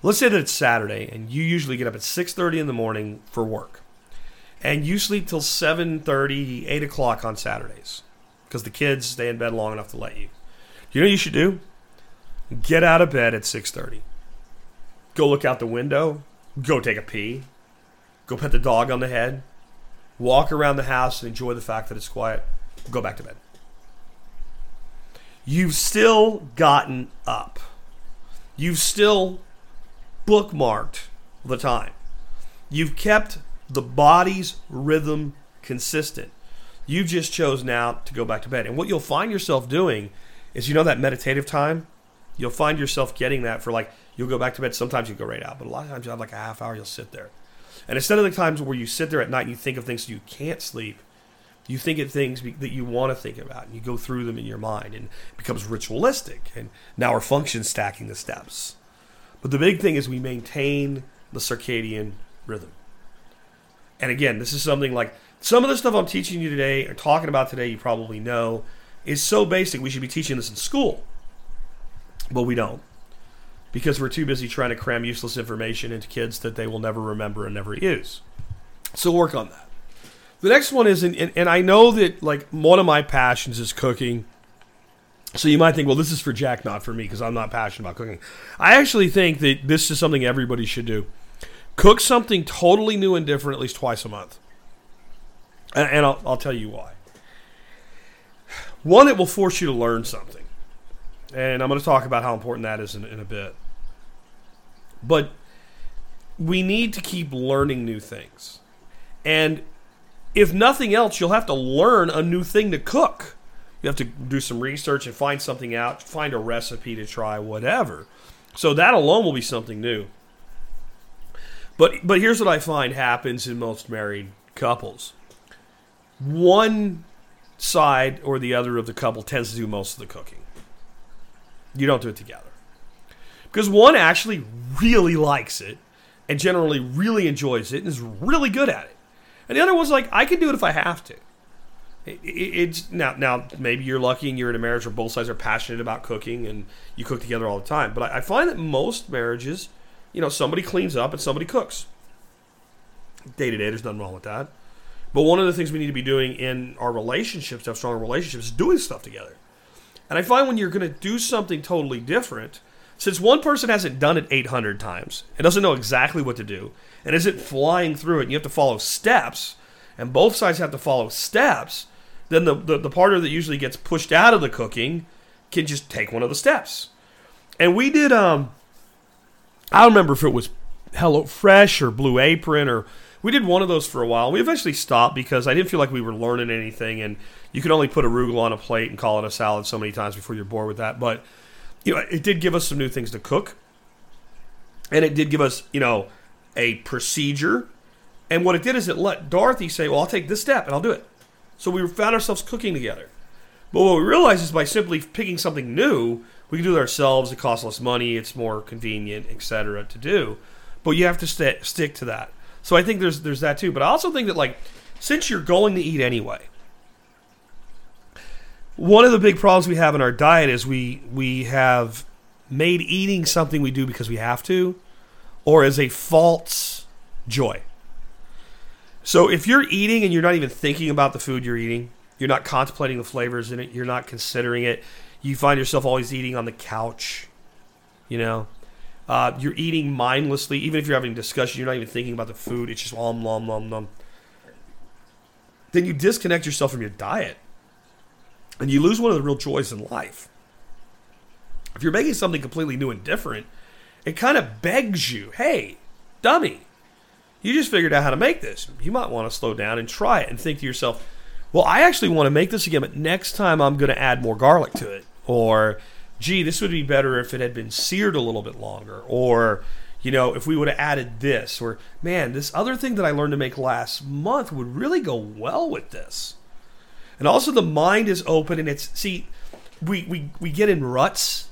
Let's say that it's Saturday, and you usually get up at six thirty in the morning for work, and you sleep till 7.30, 8 o'clock on Saturdays because the kids stay in bed long enough to let you. You know what you should do? Get out of bed at six thirty. Go look out the window. Go take a pee. Go pet the dog on the head walk around the house and enjoy the fact that it's quiet, go back to bed. You've still gotten up. You've still bookmarked the time. You've kept the body's rhythm consistent. You've just chose now to go back to bed. And what you'll find yourself doing is, you know, that meditative time? You'll find yourself getting that for like, you'll go back to bed. Sometimes you go right out, but a lot of times you have like a half hour, you'll sit there. And instead of the times where you sit there at night and you think of things you can't sleep, you think of things that you want to think about, and you go through them in your mind, and it becomes ritualistic. And now we're function stacking the steps. But the big thing is we maintain the circadian rhythm. And again, this is something like some of the stuff I'm teaching you today or talking about today, you probably know, is so basic. We should be teaching this in school, but we don't because we're too busy trying to cram useless information into kids that they will never remember and never use. So work on that. The next one is, and, and I know that like one of my passions is cooking. So you might think, well, this is for Jack, not for me, because I'm not passionate about cooking. I actually think that this is something everybody should do. Cook something totally new and different at least twice a month. And, and I'll, I'll tell you why. One, it will force you to learn something. And I'm going to talk about how important that is in, in a bit. But we need to keep learning new things. And if nothing else, you'll have to learn a new thing to cook. You have to do some research and find something out, find a recipe to try, whatever. So that alone will be something new. But but here's what I find happens in most married couples. one side or the other of the couple tends to do most of the cooking. You don't do it together. Because one actually really likes it and generally really enjoys it and is really good at it. And the other one's like, I can do it if I have to. It, it, it's now, now maybe you're lucky and you're in a marriage where both sides are passionate about cooking and you cook together all the time. But I, I find that most marriages, you know, somebody cleans up and somebody cooks. Day to day, there's nothing wrong with that. But one of the things we need to be doing in our relationships to have stronger relationships is doing stuff together. And I find when you're going to do something totally different, since one person hasn't done it 800 times and doesn't know exactly what to do and isn't flying through it, and you have to follow steps, and both sides have to follow steps, then the, the, the partner that usually gets pushed out of the cooking can just take one of the steps. And we did, um, I don't remember if it was Hello Fresh or Blue Apron or we did one of those for a while. We eventually stopped because I didn't feel like we were learning anything, and you can only put arugula on a plate and call it a salad so many times before you're bored with that. But you know, it did give us some new things to cook, and it did give us, you know, a procedure. And what it did is it let Dorothy say, "Well, I'll take this step and I'll do it." So we found ourselves cooking together. But what we realized is by simply picking something new, we can do it ourselves. It costs less money. It's more convenient, etc. to do. But you have to st- stick to that. So I think there's there's that too. But I also think that like since you're going to eat anyway, one of the big problems we have in our diet is we we have made eating something we do because we have to or as a false joy. So if you're eating and you're not even thinking about the food you're eating, you're not contemplating the flavors in it, you're not considering it, you find yourself always eating on the couch, you know. Uh, you're eating mindlessly, even if you're having a discussion, you're not even thinking about the food. It's just om nom nom nom. Then you disconnect yourself from your diet and you lose one of the real joys in life. If you're making something completely new and different, it kind of begs you, hey, dummy, you just figured out how to make this. You might want to slow down and try it and think to yourself, well, I actually want to make this again, but next time I'm going to add more garlic to it. Or, gee, this would be better if it had been seared a little bit longer. Or, you know, if we would have added this. Or, man, this other thing that I learned to make last month would really go well with this. And also the mind is open and it's see, we, we, we get in ruts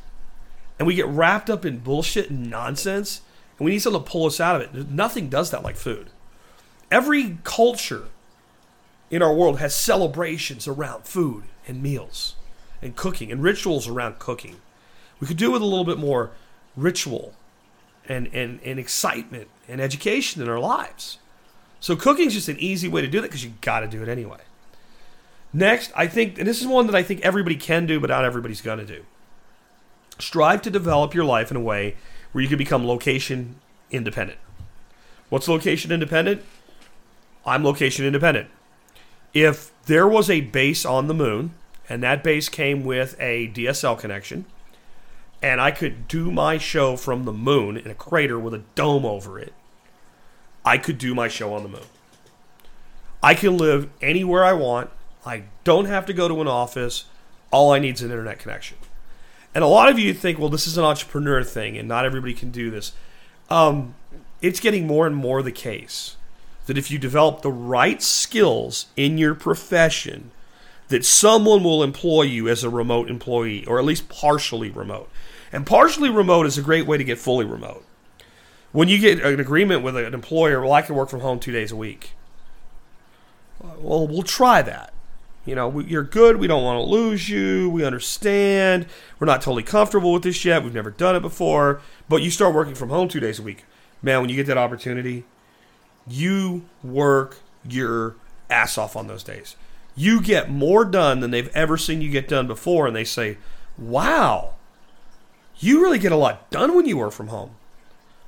and we get wrapped up in bullshit and nonsense and we need something to pull us out of it. Nothing does that like food. Every culture in our world has celebrations around food and meals and cooking and rituals around cooking. We could do with a little bit more ritual and, and, and excitement and education in our lives. So cooking is just an easy way to do that because you got to do it anyway. Next, I think, and this is one that I think everybody can do, but not everybody's going to do. Strive to develop your life in a way where you can become location independent. What's location independent? I'm location independent. If there was a base on the moon and that base came with a DSL connection, and I could do my show from the moon in a crater with a dome over it, I could do my show on the moon. I can live anywhere I want I don't have to go to an office. All I need is an internet connection. And a lot of you think, well, this is an entrepreneur thing and not everybody can do this. Um, it's getting more and more the case that if you develop the right skills in your profession, that someone will employ you as a remote employee or at least partially remote. And partially remote is a great way to get fully remote. When you get an agreement with an employer, well, I can work from home two days a week. Well, we'll try that. You know, we, you're good. We don't want to lose you. We understand. We're not totally comfortable with this yet. We've never done it before. But you start working from home two days a week. Man, when you get that opportunity, you work your ass off on those days. You get more done than they've ever seen you get done before. And they say, wow, you really get a lot done when you work from home.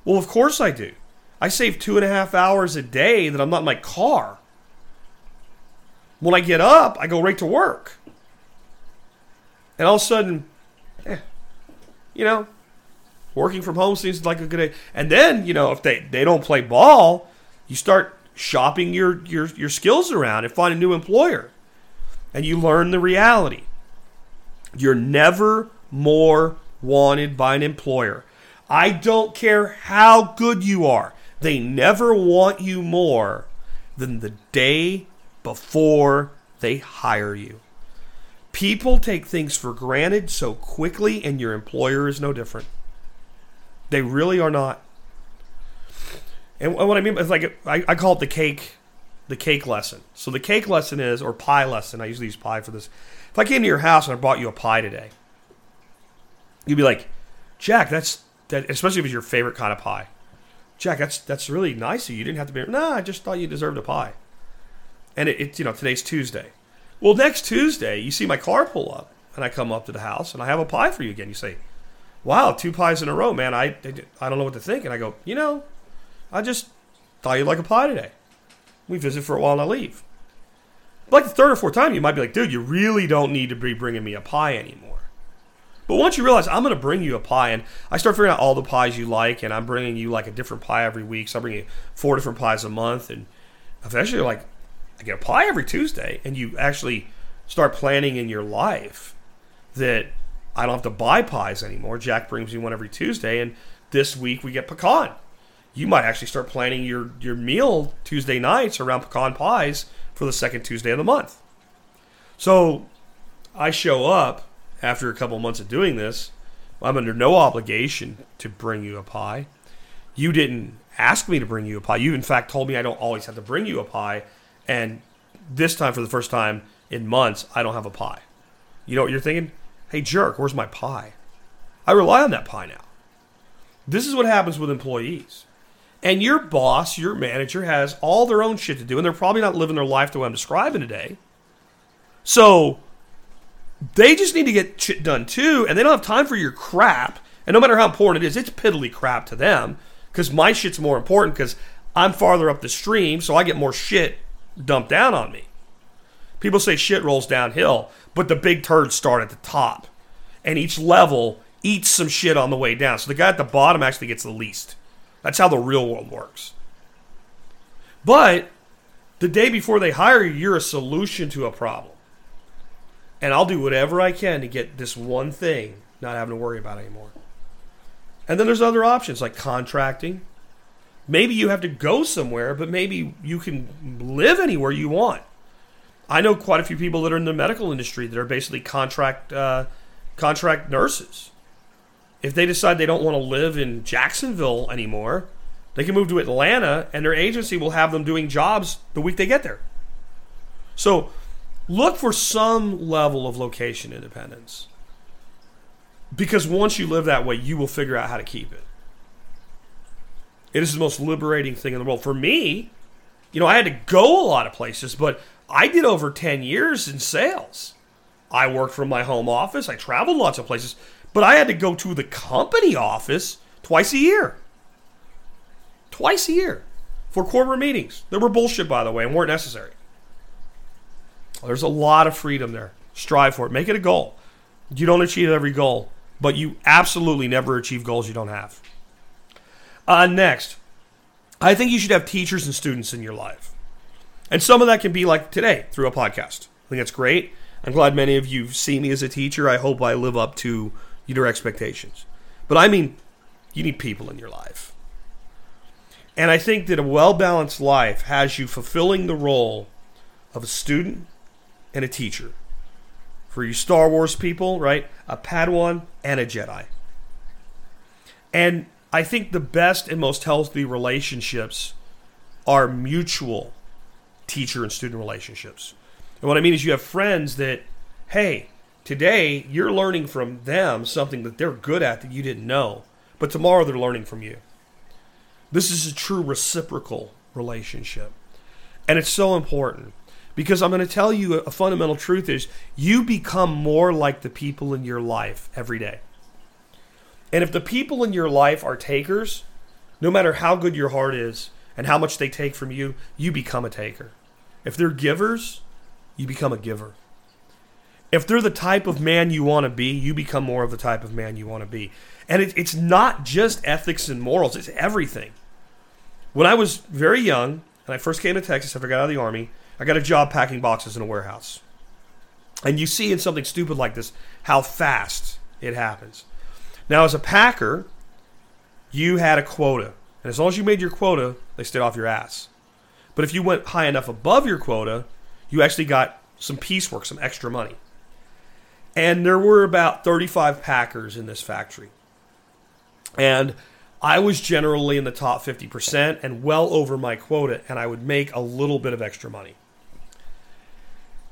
Well, of course I do. I save two and a half hours a day that I'm not in my car. When I get up, I go right to work. And all of a sudden, eh, you know, working from home seems like a good idea. And then, you know, if they, they don't play ball, you start shopping your, your, your skills around and find a new employer. And you learn the reality. You're never more wanted by an employer. I don't care how good you are, they never want you more than the day before they hire you. People take things for granted so quickly, and your employer is no different. They really are not. And what I mean is like I, I call it the cake, the cake lesson. So the cake lesson is, or pie lesson. I usually use pie for this. If I came to your house and I brought you a pie today, you'd be like, Jack, that's that. Especially if it's your favorite kind of pie. Jack, that's that's really nice of you. You didn't have to be. No, I just thought you deserved a pie. And it, it, you know, today's Tuesday. Well, next Tuesday, you see my car pull up, and I come up to the house, and I have a pie for you again. You say, "Wow, two pies in a row, man! I I don't know what to think." And I go, "You know, I just thought you'd like a pie today. We visit for a while and I leave." But like the third or fourth time, you might be like, "Dude, you really don't need to be bringing me a pie anymore." But once you realize I'm going to bring you a pie, and I start figuring out all the pies you like, and I'm bringing you like a different pie every week, so I'm bringing you four different pies a month, and eventually, like, I get a pie every Tuesday, and you actually start planning in your life that I don't have to buy pies anymore. Jack brings me one every Tuesday, and this week we get pecan. You might actually start planning your your meal Tuesday nights around pecan pies for the second Tuesday of the month. So I show up after a couple months of doing this, I'm under no obligation to bring you a pie. You didn't ask me to bring you a pie. You, in fact, told me I don't always have to bring you a pie. And this time, for the first time in months, I don't have a pie. You know what you're thinking? Hey, jerk, where's my pie? I rely on that pie now. This is what happens with employees. And your boss, your manager, has all their own shit to do, and they're probably not living their life the way I'm describing today. So they just need to get shit done too, and they don't have time for your crap. And no matter how important it is, it's piddly crap to them because my shit's more important because I'm farther up the stream, so I get more shit dumped down on me. People say shit rolls downhill, but the big turds start at the top, and each level eats some shit on the way down. So the guy at the bottom actually gets the least. That's how the real world works. But the day before they hire you, you're a solution to a problem and I'll do whatever I can to get this one thing not having to worry about anymore. And then there's other options like contracting. Maybe you have to go somewhere, but maybe you can live anywhere you want. I know quite a few people that are in the medical industry that are basically contract uh, contract nurses. If they decide they don't want to live in Jacksonville anymore, they can move to Atlanta, and their agency will have them doing jobs the week they get there. So look for some level of location independence. Because once you live that way, you will figure out how to keep it. It is the most liberating thing in the world. For me, you know, I had to go a lot of places, but I did over 10 years in sales. I worked from my home office, I traveled lots of places, but I had to go to the company office twice a year. Twice a year for corporate meetings. They were bullshit, by the way, and weren't necessary. There's a lot of freedom there. Strive for it. Make it a goal. You don't achieve every goal, but you absolutely never achieve goals you don't have. Uh, next, I think you should have teachers and students in your life. And some of that can be like today through a podcast. I think that's great. I'm glad many of you see me as a teacher. I hope I live up to your expectations. But I mean, you need people in your life. And I think that a well balanced life has you fulfilling the role of a student and a teacher. For you Star Wars people, right? A Padawan and a Jedi. And I think the best and most healthy relationships are mutual teacher and student relationships. And what I mean is you have friends that, hey, today you're learning from them something that they're good at that you didn't know, but tomorrow they're learning from you. This is a true reciprocal relationship. And it's so important. Because I'm going to tell you a fundamental truth is you become more like the people in your life every day. And if the people in your life are takers, no matter how good your heart is and how much they take from you, you become a taker. If they're givers, you become a giver. If they're the type of man you want to be, you become more of the type of man you want to be. And it, it's not just ethics and morals, it's everything. When I was very young and I first came to Texas after I got out of the Army, I got a job packing boxes in a warehouse. And you see in something stupid like this how fast it happens. Now, as a packer, you had a quota. And as long as you made your quota, they stayed off your ass. But if you went high enough above your quota, you actually got some piecework, some extra money. And there were about 35 packers in this factory. And I was generally in the top 50% and well over my quota, and I would make a little bit of extra money.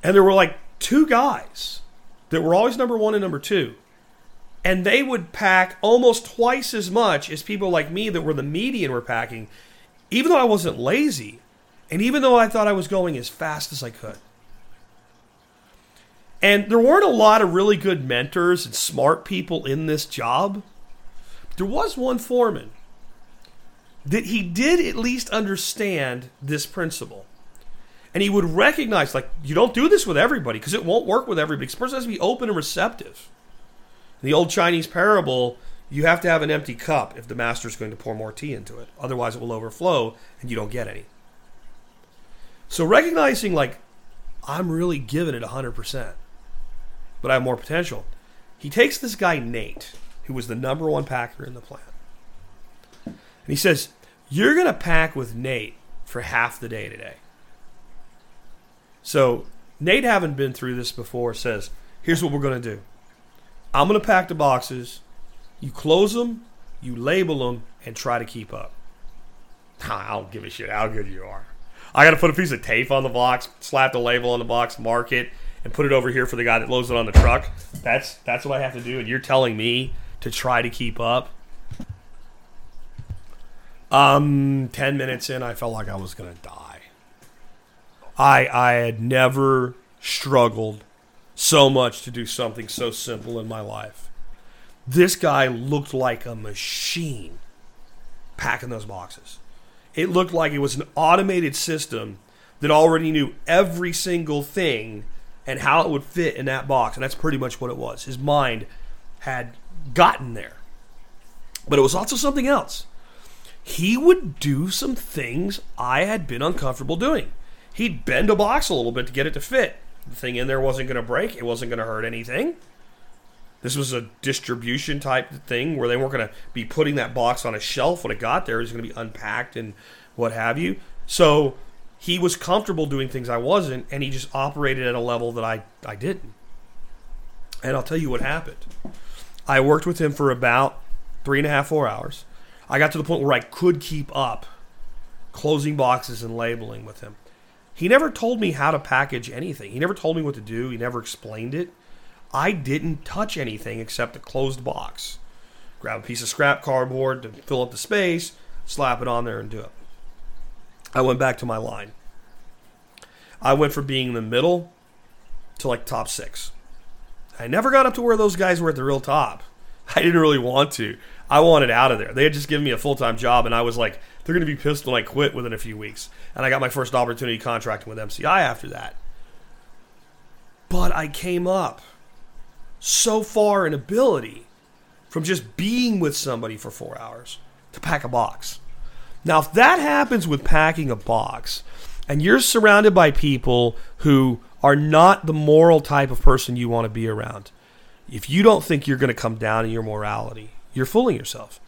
And there were like two guys that were always number one and number two. And they would pack almost twice as much as people like me that were the median were packing, even though I wasn't lazy. And even though I thought I was going as fast as I could. And there weren't a lot of really good mentors and smart people in this job. There was one foreman that he did at least understand this principle. And he would recognize, like, you don't do this with everybody because it won't work with everybody. This person has to be open and receptive. The old Chinese parable, you have to have an empty cup if the master is going to pour more tea into it. Otherwise, it will overflow and you don't get any. So, recognizing, like, I'm really giving it 100%, but I have more potential. He takes this guy, Nate, who was the number one packer in the plant. And he says, You're going to pack with Nate for half the day today. So Nate, having been through this before, says, Here's what we're going to do I'm going to pack the boxes. You close them, you label them, and try to keep up. I don't give a shit how good you are. I got to put a piece of tape on the box, slap the label on the box, mark it, and put it over here for the guy that loads it on the truck. That's that's what I have to do, and you're telling me to try to keep up. Um, ten minutes in, I felt like I was gonna die. I I had never struggled so much to do something so simple in my life. This guy looked like a machine packing those boxes. It looked like it was an automated system that already knew every single thing and how it would fit in that box. And that's pretty much what it was. His mind had gotten there. But it was also something else. He would do some things I had been uncomfortable doing. He'd bend a box a little bit to get it to fit. The thing in there wasn't going to break, it wasn't going to hurt anything. This was a distribution type thing where they weren't going to be putting that box on a shelf when it got there. It was going to be unpacked and what have you. So he was comfortable doing things I wasn't, and he just operated at a level that I, I didn't. And I'll tell you what happened. I worked with him for about three and a half, four hours. I got to the point where I could keep up closing boxes and labeling with him. He never told me how to package anything. He never told me what to do. He never explained it. I didn't touch anything except a closed box. Grab a piece of scrap cardboard to fill up the space, slap it on there, and do it. I went back to my line. I went from being in the middle to like top six. I never got up to where those guys were at the real top. <laughs> I didn't really want to. I wanted out of there. They had just given me a full time job, and I was like, they're going to be pissed when I quit within a few weeks. And I got my first opportunity contracting with MCI after that. But I came up so far in ability from just being with somebody for four hours to pack a box. Now, if that happens with packing a box, and you're surrounded by people who are not the moral type of person you want to be around, if you don't think you're going to come down in your morality, you're fooling yourself.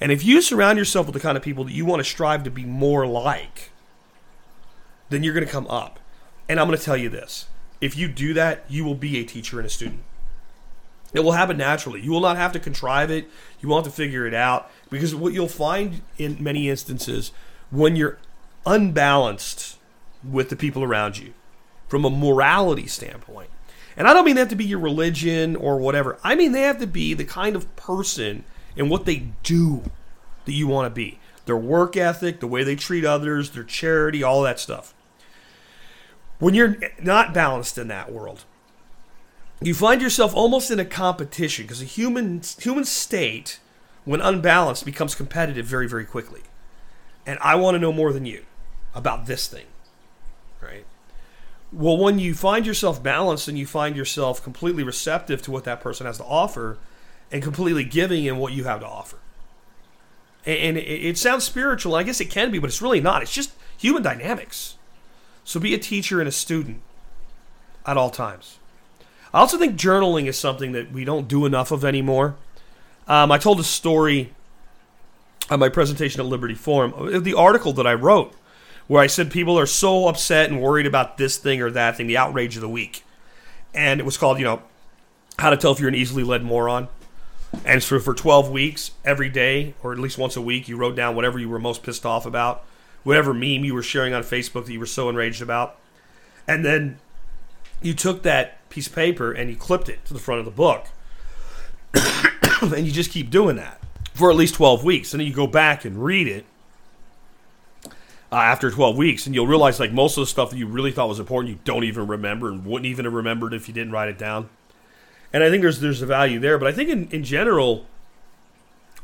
And if you surround yourself with the kind of people that you want to strive to be more like, then you're going to come up. And I'm going to tell you this if you do that, you will be a teacher and a student. It will happen naturally. You will not have to contrive it. You won't have to figure it out. Because what you'll find in many instances, when you're unbalanced with the people around you, from a morality standpoint, and I don't mean they have to be your religion or whatever. I mean they have to be the kind of person and what they do that you want to be. Their work ethic, the way they treat others, their charity, all that stuff. When you're not balanced in that world, you find yourself almost in a competition because a human human state, when unbalanced, becomes competitive very, very quickly. And I want to know more than you about this thing, right? Well, when you find yourself balanced and you find yourself completely receptive to what that person has to offer and completely giving in what you have to offer. And it sounds spiritual. I guess it can be, but it's really not. It's just human dynamics. So be a teacher and a student at all times. I also think journaling is something that we don't do enough of anymore. Um, I told a story on my presentation at Liberty Forum, the article that I wrote where I said people are so upset and worried about this thing or that thing, the outrage of the week. And it was called, you know, How to Tell If You're an Easily Led Moron. And so for 12 weeks, every day, or at least once a week, you wrote down whatever you were most pissed off about, whatever meme you were sharing on Facebook that you were so enraged about. And then you took that piece of paper and you clipped it to the front of the book. <coughs> and you just keep doing that for at least 12 weeks. And then you go back and read it uh, after 12 weeks, and you'll realize like most of the stuff that you really thought was important, you don't even remember and wouldn't even have remembered if you didn't write it down. And I think there's there's a value there, but I think in, in general,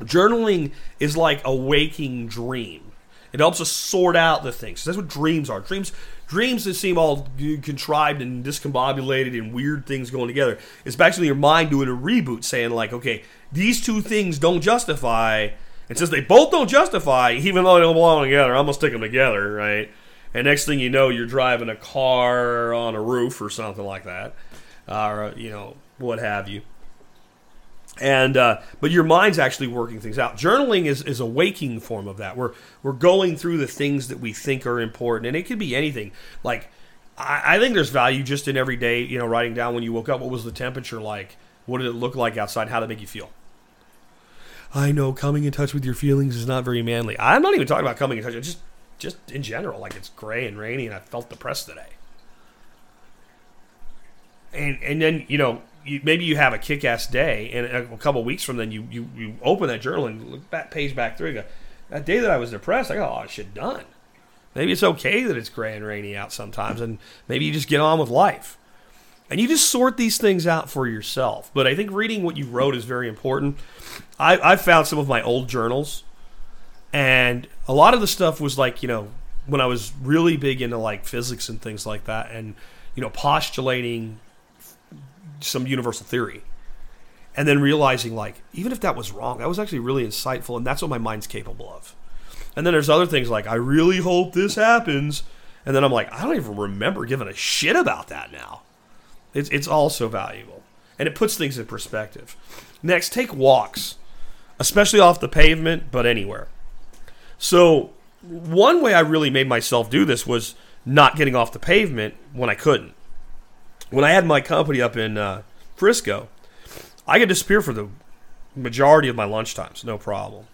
journaling is like a waking dream. It helps us sort out the things. That's what dreams are. Dreams dreams that seem all contrived and discombobulated and weird things going together. It's basically your mind doing a reboot, saying like, okay, these two things don't justify and since they both don't justify, even though they don't belong together, I'm gonna stick them together, right? And next thing you know, you're driving a car on a roof or something like that, or you know what have you. And uh, but your mind's actually working things out. Journaling is, is a waking form of that. We're we're going through the things that we think are important, and it could be anything. Like I, I think there's value just in every day, you know, writing down when you woke up, what was the temperature like, what did it look like outside, how did it make you feel I know coming in touch with your feelings is not very manly. I'm not even talking about coming in touch. Just, just in general, like it's gray and rainy, and I felt depressed today. And and then you know you, maybe you have a kick-ass day, and a, couple weeks from then you, you you open that journal and look that page back through. Go, that day that I was depressed, I got a lot of oh, shit done. Maybe it's okay that it's gray and rainy out sometimes, and maybe you just get on with life. And you just sort these things out for yourself. But I think reading what you wrote is very important. I, I found some of my old journals, and a lot of the stuff was like, you know, when I was really big into like physics and things like that, and, you know, postulating some universal theory. And then realizing, like, even if that was wrong, that was actually really insightful, and that's what my mind's capable of. And then there's other things like, I really hope this happens. And then I'm like, I don't even remember giving a shit about that now. It's, it's also valuable. And it puts things in perspective. Next, take walks, especially off the pavement, but anywhere. So, one way I really made myself do this was not getting off the pavement when I couldn't. When I had my company up in uh, Frisco, I could disappear for the majority of my lunch times, no problem.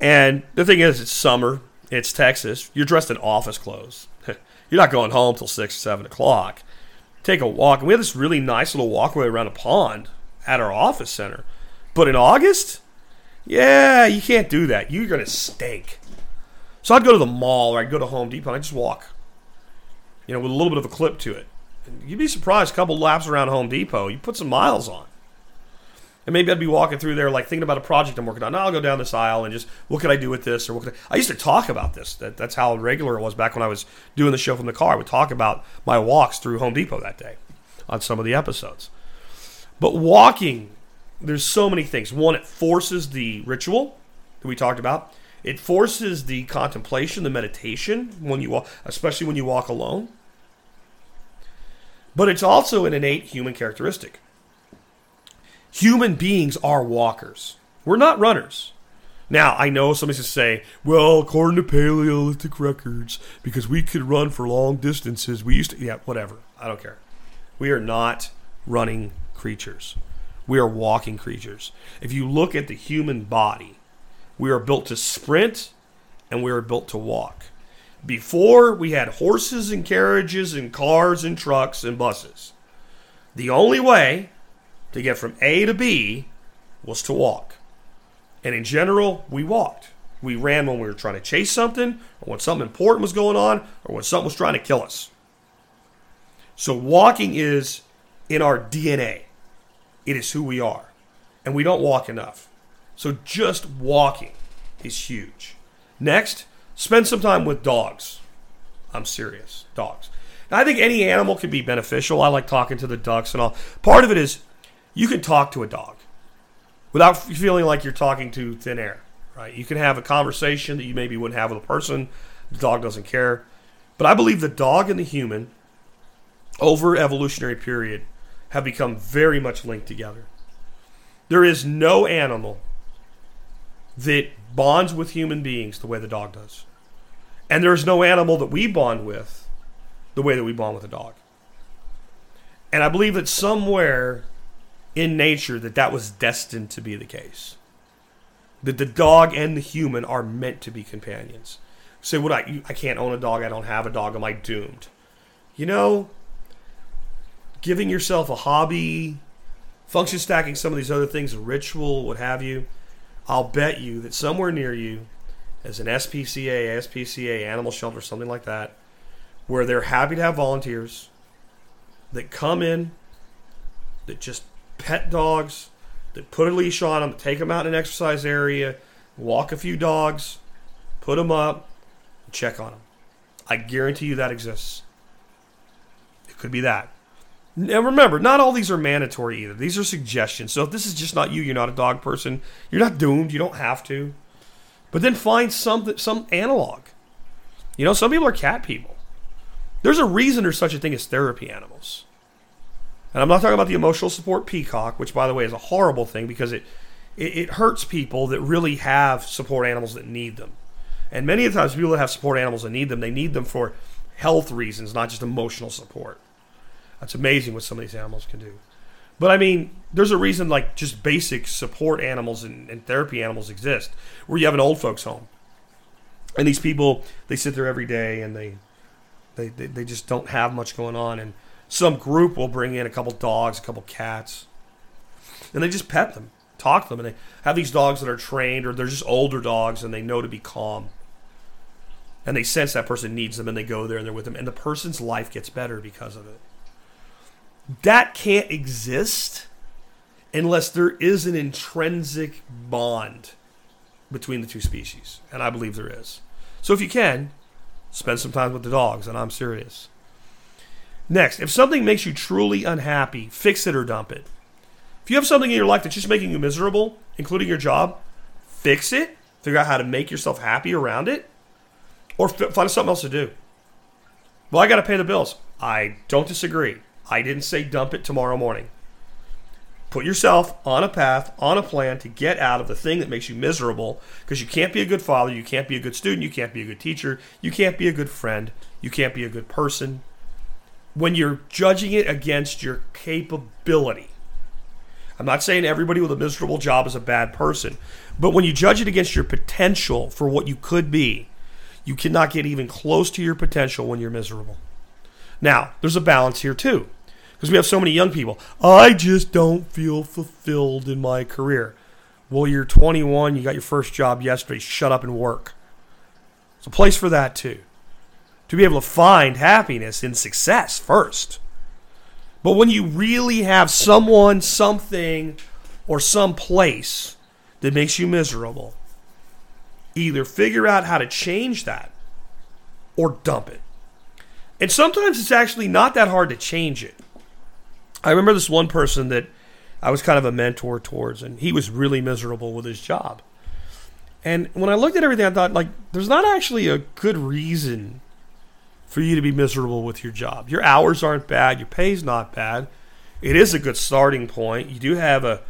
And the thing is, it's summer, it's Texas, you're dressed in office clothes. <laughs> you're not going home till 6 or 7 o'clock take a walk. And we had this really nice little walkway around a pond at our office center. But in August, yeah, you can't do that. You're going to stink. So I'd go to the mall or I'd go to Home Depot and I'd just walk, you know, with a little bit of a clip to it. You'd be surprised, a couple laps around Home Depot, you put some miles on. And maybe I'd be walking through there, like thinking about a project I'm working on. Now I'll go down this aisle and just, what could I do with this? Or what could I, I used to talk about this. That, that's how regular it was back when I was doing the show from the car. I would talk about my walks through Home Depot that day on some of the episodes. But walking, there's so many things. One, it forces the ritual that we talked about. It forces the contemplation, the meditation when you walk, especially when you walk alone. But it's also an innate human characteristic human beings are walkers. We're not runners. Now, I know somebody's going to say, well, according to Paleolithic records, because we could run for long distances, we used to. Yeah, whatever. I don't care. We are not running creatures. We are walking creatures. If you look at the human body, we are built to sprint and we are built to walk. Before, we had horses and carriages and cars and trucks and buses. The only way to get from A to B was to walk. And in general, we walked. We ran when we were trying to chase something, or when something important was going on, or when something was trying to kill us. So walking is in our DNA. It is who we are. And we don't walk enough. So just walking is huge. Next, spend some time with dogs. I'm serious. Dogs. I think any animal can be beneficial. I like talking to the ducks and all. Part of it is you can talk to a dog without feeling like you're talking to thin air, right? You can have a conversation that you maybe wouldn't have with a person. The dog doesn't care. But I believe the dog and the human, over evolutionary period, have become very much linked together. There is no animal that bonds with human beings the way the dog does. And there's no animal that we bond with the way that we bond with a dog. And I believe that somewhere in nature that that was destined to be the case. That the dog and the human are meant to be companions. Say, what I I can't own a dog. I don't have a dog. Am I doomed? You know, giving yourself a hobby, function stacking some of these other things, ritual, what have you. I'll bet you that somewhere near you is an SPCA, SPCA, animal shelter, something like that, where they're happy to have volunteers that come in, that just pet dogs, that put a leash on them, take them out in an exercise area, walk a few dogs, put them up, check on them. I guarantee you that exists. It could be that. Now remember, not all these are mandatory either. These are suggestions. So if this is just not you, you're not a dog person, you're not doomed. You don't have to. But then find some some analog. You know, some people are cat people. There's a reason there's such a thing as therapy animals. And I'm not talking about the emotional support peacock, which by the way is a horrible thing because it it, it hurts people that really have support animals that need them. And many of the times people that have support animals that need them, they need them for health reasons, not just emotional support. That's amazing what some of these animals can do. But I mean, there's a reason like just basic support animals and, and, therapy animals exist, where you have an old folks home, and these people they sit there every day and they they, they, they just don't have much going on, and some group will bring in a couple dogs, a couple cats, and they just pet them, talk to them, and they have these dogs that are trained or they're just older dogs and they know to be calm. And they sense that person needs them and they go there and they're with them, and the person's life gets better because of it. That can't exist unless there is an intrinsic bond between the two species. And I believe there is. So if you can, spend some time with the dogs, and I'm serious. Next, if something makes you truly unhappy, fix it or dump it. If you have something in your life that's just making you miserable, including your job, fix it. Figure out how to make yourself happy around it, or f- find something else to do. Well, I got to pay the bills. I don't disagree. I didn't say dump it tomorrow morning. Put yourself on a path, on a plan to get out of the thing that makes you miserable because you can't be a good father, you can't be a good student, you can't be a good teacher, you can't be a good friend, you can't be a good person, when you're judging it against your capability. I'm not saying everybody with a miserable job is a bad person, but when you judge it against your potential for what you could be, you cannot get even close to your potential when you're miserable. Now, there's a balance here too, because we have so many young people. I just don't feel fulfilled in my career. Well, you're 21, you got your first job yesterday, shut up and work. It's a place for that too to be able to find happiness in success first. But when you really have someone, something, or some place that makes you miserable, either figure out how to change that or dump it. And sometimes it's actually not that hard to change it. I remember this one person that I was kind of a mentor towards, and he was really miserable with his job. And when I looked at everything, I thought, like, there's not actually a good reason for you to be miserable with your job. Your hours aren't bad, your pay's not bad. It is a good starting point. You do have a,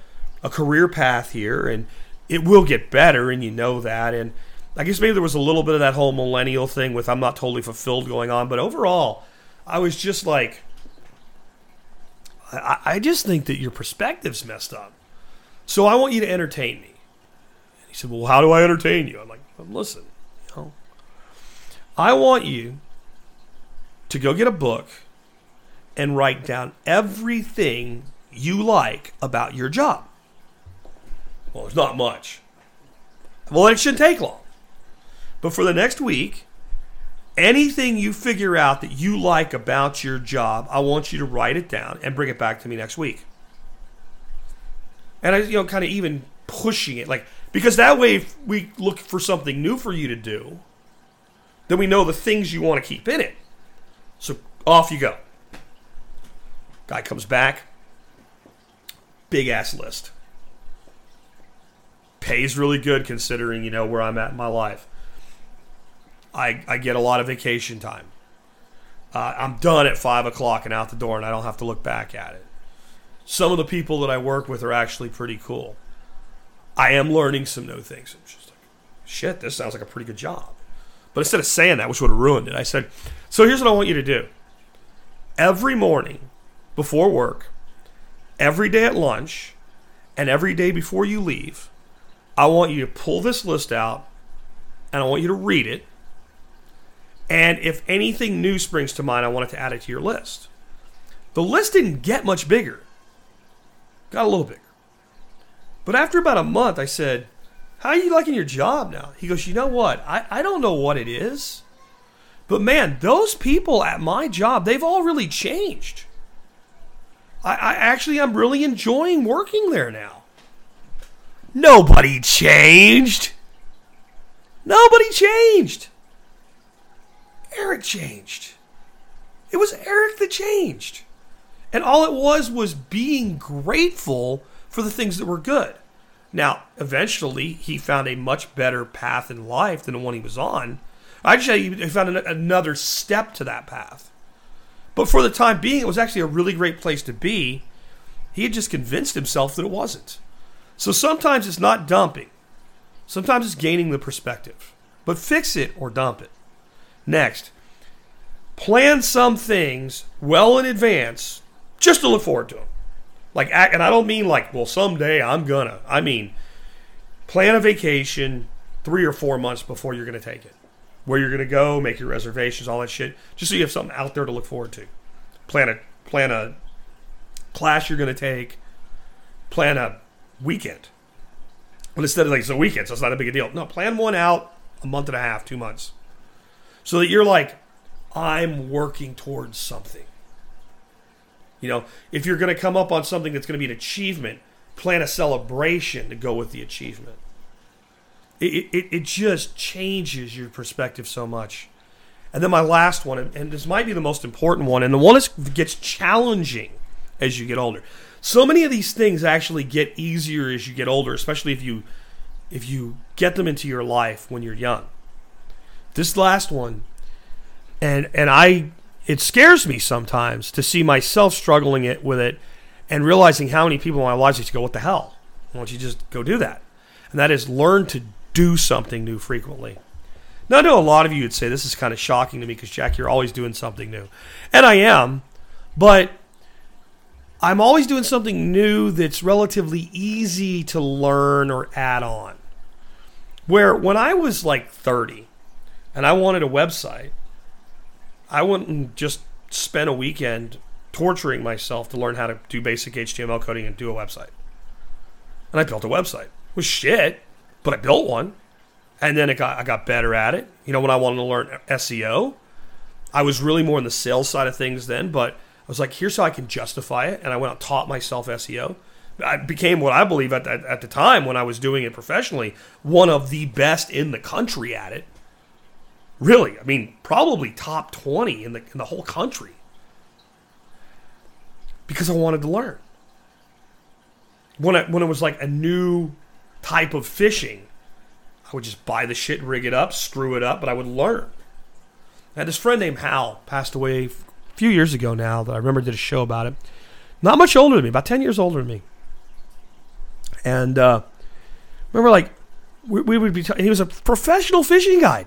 a career path here, and it will get better, and you know that. And I guess maybe there was a little bit of that whole millennial thing with I'm not totally fulfilled going on, but overall, I was just like, I, I just think that your perspective's messed up. So I want you to entertain me. And he said, Well, how do I entertain you? I'm like, well, Listen, you know, I want you to go get a book and write down everything you like about your job. Well, there's not much. Well, it shouldn't take long. But for the next week, anything you figure out that you like about your job, I want you to write it down and bring it back to me next week. And I, you know, kind of even pushing it, like because that way, if we look for something new for you to do, then we know the things you want to keep in it. So off you go. Guy comes back, big ass list. Pays really good considering, you know, where I'm at in my life. I, I get a lot of vacation time. Uh, I'm done at 5 o'clock and out the door, and I don't have to look back at it. Some of the people that I work with are actually pretty cool. I am learning some new things. I'm just like, shit, this sounds like a pretty good job. But instead of saying that, which would have ruined it, I said, So here's what I want you to do. Every morning before work, every day at lunch, and every day before you leave, I want you to pull this list out and I want you to read it. And if anything new springs to mind, I wanted to add it to your list. The list didn't get much bigger, got a little bigger. But after about a month, I said, How are you liking your job now? He goes, You know what? I, I don't know what it is. But man, those people at my job, they've all really changed. I, I actually, I'm really enjoying working there now. Nobody changed. Nobody changed. Eric changed. It was Eric that changed. And all it was was being grateful for the things that were good. Now, eventually, he found a much better path in life than the one he was on. I Actually, he found another step to that path. But for the time being, it was actually a really great place to be. He had just convinced himself that it wasn't. So sometimes it's not dumping, sometimes it's gaining the perspective. But fix it or dump it. Next, plan some things well in advance just to look forward to them. Like, and I don't mean like, well, someday I'm gonna. I mean, plan a vacation three or four months before you're gonna take it. Where you're gonna go, make your reservations, all that shit, just so you have something out there to look forward to. Plan a plan a class you're gonna take. Plan a weekend. But instead of like it's a weekend, so it's not a big deal. No, plan one out a month and a half, two months, so that you're like, I'm working towards something. You know, if you're going to come up on something that's going to be an achievement, plan a celebration to go with the achievement. It, it, it just changes your perspective so much. And then my last one, and this might be the most important one, and the one that gets challenging as you get older. So many of these things actually get easier as you get older, especially if you if you get them into your life when you're young. This last one, and and I it scares me sometimes to see myself struggling it with it and realizing how many people in my lives just go, What the hell? Why don't you just go do that? And that is learn to do something new frequently. Now, I know a lot of you would say this is kind of shocking to me because, Jack, you're always doing something new. And I am, but I'm always doing something new that's relatively easy to learn or add on. Where when I was like 30 and I wanted a website, I wouldn't just spend a weekend torturing myself to learn how to do basic HTML coding and do a website. And I built a website. It was shit, but I built one. And then it got, I got better at it. You know, when I wanted to learn SEO, I was really more in the sales side of things then, but I was like, here's how I can justify it. And I went out and taught myself SEO. I became what I believe at, at, at the time when I was doing it professionally, one of the best in the country at it. Really, I mean, probably top 20 in the, in the whole country. Because I wanted to learn. When, I, when it was like a new type of fishing, I would just buy the shit, rig it up, screw it up, but I would learn. I had this friend named Hal, passed away a few years ago now, that I remember did a show about it. Not much older than me, about 10 years older than me. And uh, remember, like, we, we would be, t- he was a professional fishing guide.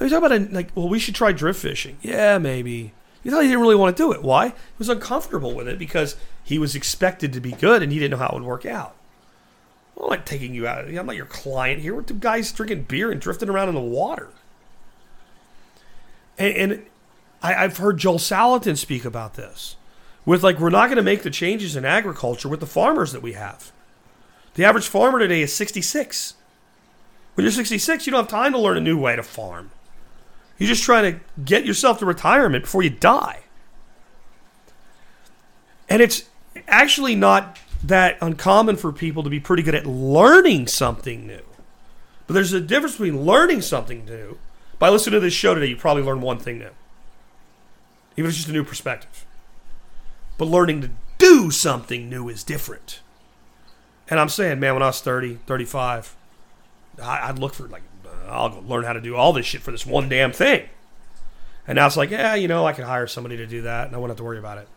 We talk about like, well, we should try drift fishing. Yeah, maybe. You thought he didn't really want to do it. Why? He was uncomfortable with it because he was expected to be good and he didn't know how it would work out. I'm not taking you out. I'm not your client here. We're two guys drinking beer and drifting around in the water. And, and I, I've heard Joel Salatin speak about this. With like, we're not going to make the changes in agriculture with the farmers that we have. The average farmer today is 66. When you're 66, you don't have time to learn a new way to farm. You're just trying to get yourself to retirement before you die. And it's actually not that uncommon for people to be pretty good at learning something new. But there's a difference between learning something new. By listening to this show today, you probably learned one thing new, even if it's just a new perspective. But learning to do something new is different. And I'm saying, man, when I was 30, 35, I'd look for like I'll learn how to do all this shit for this one damn thing. And now it's like, yeah, you know, I can hire somebody to do that and I won't have to worry about it.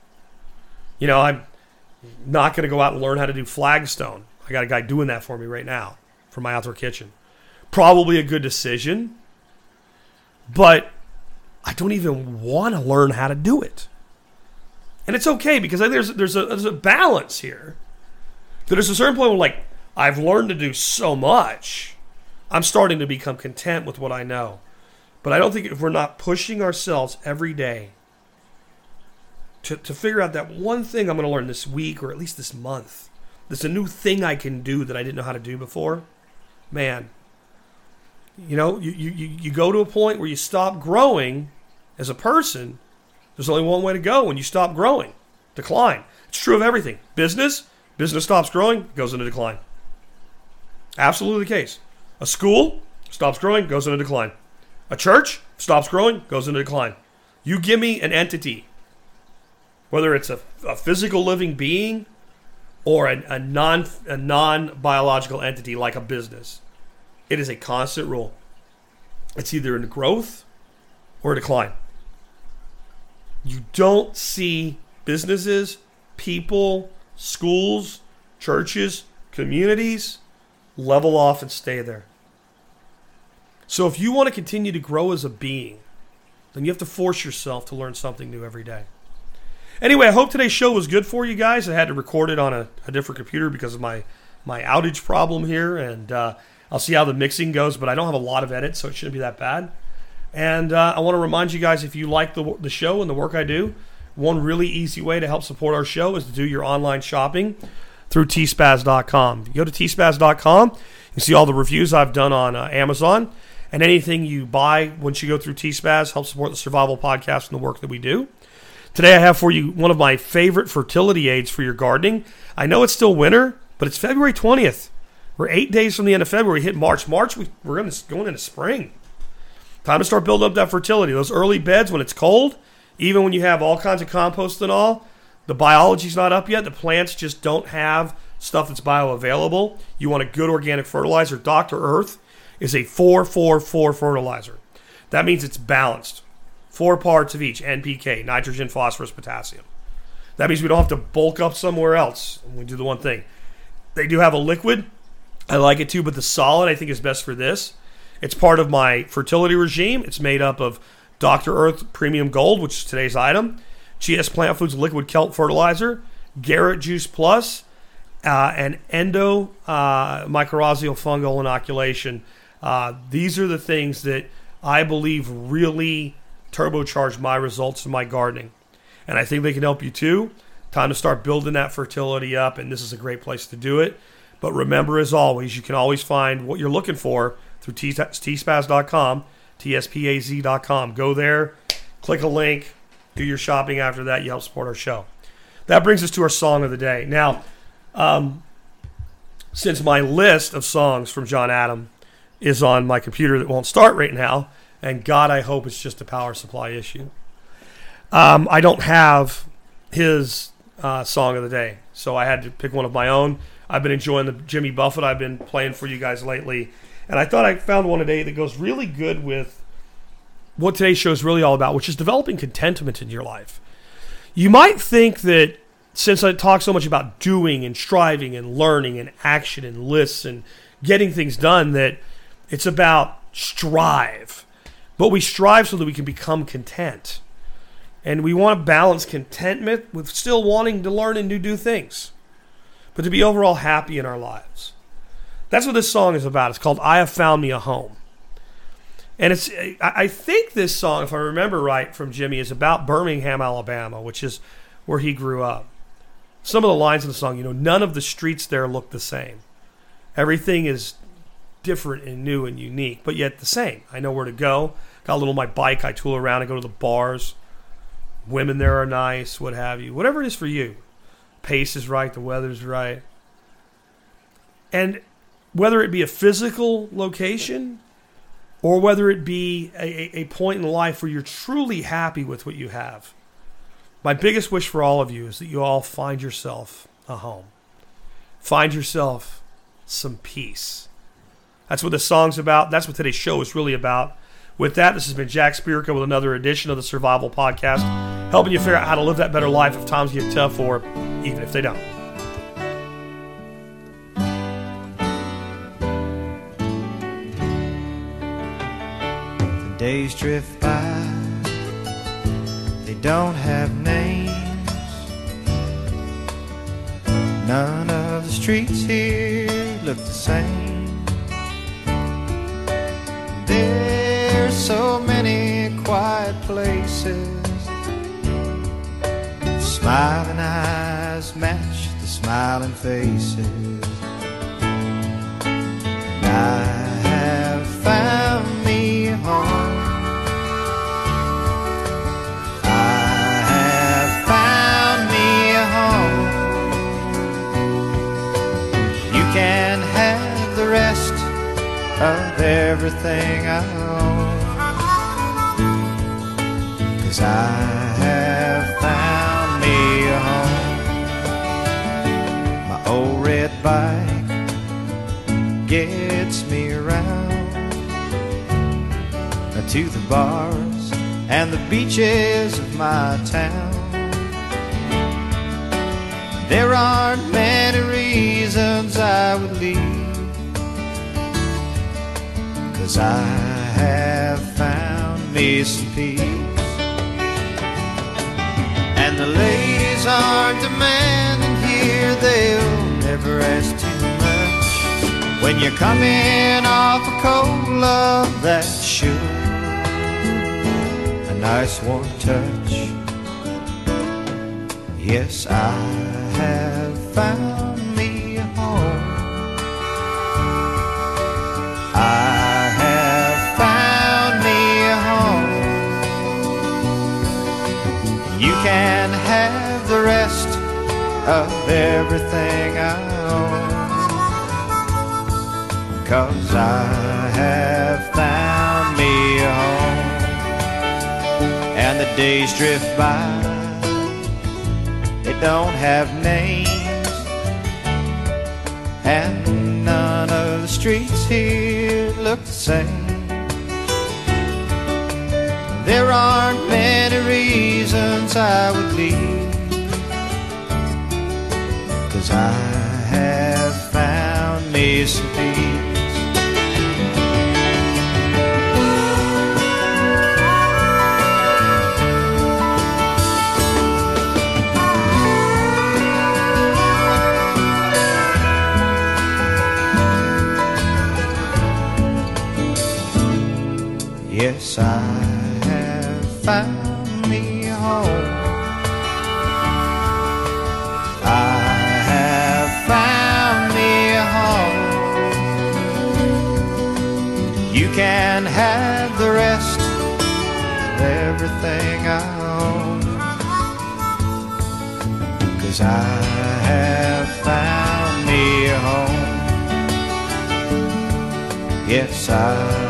You know, I'm not going to go out and learn how to do flagstone. I got a guy doing that for me right now for my outdoor kitchen. Probably a good decision. but I don't even want to learn how to do it. And it's okay because there's there's a there's a balance here. That There's a certain point where like I've learned to do so much, I'm starting to become content with what I know. But I don't think if we're not pushing ourselves every day to, to figure out that one thing I'm going to learn this week or at least this month, there's a new thing I can do that I didn't know how to do before, man, you know, you, you, you go to a point where you stop growing as a person. There's only one way to go when you stop growing decline. It's true of everything. Business, business stops growing, goes into decline. Absolutely the case. A school stops growing, goes into decline. A church stops growing, goes into decline. You give me an entity, whether it's a, a physical living being or a, a non a non biological entity like a business, it is a constant rule. It's either in growth or decline. You don't see businesses, people, schools, churches, communities level off and stay there. So if you want to continue to grow as a being, then you have to force yourself to learn something new every day. Anyway, I hope today's show was good for you guys. I had to record it on a, a different computer because of my my outage problem here, and uh, I'll see how the mixing goes. But I don't have a lot of edits, so it shouldn't be that bad. And uh, I want to remind you guys if you like the, the show and the work I do, one really easy way to help support our show is to do your online shopping through tspaz.com. You go to tspaz.com, you see all the reviews I've done on uh, Amazon. And anything you buy once you go through T-Spaz helps support the Survival Podcast and the work that we do. Today I have for you one of my favorite fertility aids for your gardening. I know it's still winter, but it's February 20th. We're eight days from the end of February. We hit March. March, we, we're going, to, going into spring. Time to start building up that fertility. Those early beds when it's cold, even when you have all kinds of compost and all, the biology's not up yet. The plants just don't have stuff that's bioavailable. You want a good organic fertilizer. Dr. Earth is a 444 fertilizer. That means it's balanced. Four parts of each NPK, nitrogen, phosphorus, potassium. That means we don't have to bulk up somewhere else we do the one thing. They do have a liquid. I like it too, but the solid I think is best for this. It's part of my fertility regime. It's made up of Dr. Earth Premium Gold, which is today's item, GS Plant Foods Liquid Kelp Fertilizer, Garrett Juice Plus, uh, and Endo uh, Mycorrhizal Fungal Inoculation uh, these are the things that I believe really turbocharge my results in my gardening. And I think they can help you too. Time to start building that fertility up, and this is a great place to do it. But remember, as always, you can always find what you're looking for through tspaz.com, tspaz.com. Go there, click a link, do your shopping after that. You help support our show. That brings us to our song of the day. Now, um, since my list of songs from John Adam is on my computer that won't start right now. And God, I hope it's just a power supply issue. Um, I don't have his uh, song of the day, so I had to pick one of my own. I've been enjoying the Jimmy Buffett I've been playing for you guys lately, and I thought I found one today that goes really good with what today's show is really all about, which is developing contentment in your life. You might think that since I talk so much about doing and striving and learning and action and lists and getting things done, that it's about strive. But we strive so that we can become content. And we want to balance contentment with still wanting to learn and do things, but to be overall happy in our lives. That's what this song is about. It's called I Have Found Me a Home. And it's I think this song, if I remember right from Jimmy, is about Birmingham, Alabama, which is where he grew up. Some of the lines in the song, you know, none of the streets there look the same. Everything is different and new and unique, but yet the same. I know where to go. Got a little my bike. I tool around. I go to the bars. Women there are nice, what have you. Whatever it is for you. Pace is right. The weather's right. And whether it be a physical location or whether it be a, a point in life where you're truly happy with what you have, my biggest wish for all of you is that you all find yourself a home. Find yourself some peace that's what the song's about. That's what today's show is really about. With that, this has been Jack Spirko with another edition of the Survival Podcast, helping you figure out how to live that better life if times get tough or even if they don't. The days drift by, they don't have names. None of the streets here look the same. There's so many quiet places. Smiling eyes match the smiling faces. And I have found everything I own. Cause I have found me a home. My old red bike gets me around to the bars and the beaches of my town. There aren't many reasons I would leave, cause I have found me some peace. And the ladies aren't demanding here, they'll never ask too much. When you're coming off a cold love that's sure a nice warm touch. Yes, I have found can have the rest of everything I own. Cause I have found me a home. And the days drift by, they don't have names. And none of the streets here look the same. There aren't many reasons I would leave. Cause I have found me some peace. Yes, I everything I own. Cause I have found me a home. Yes, I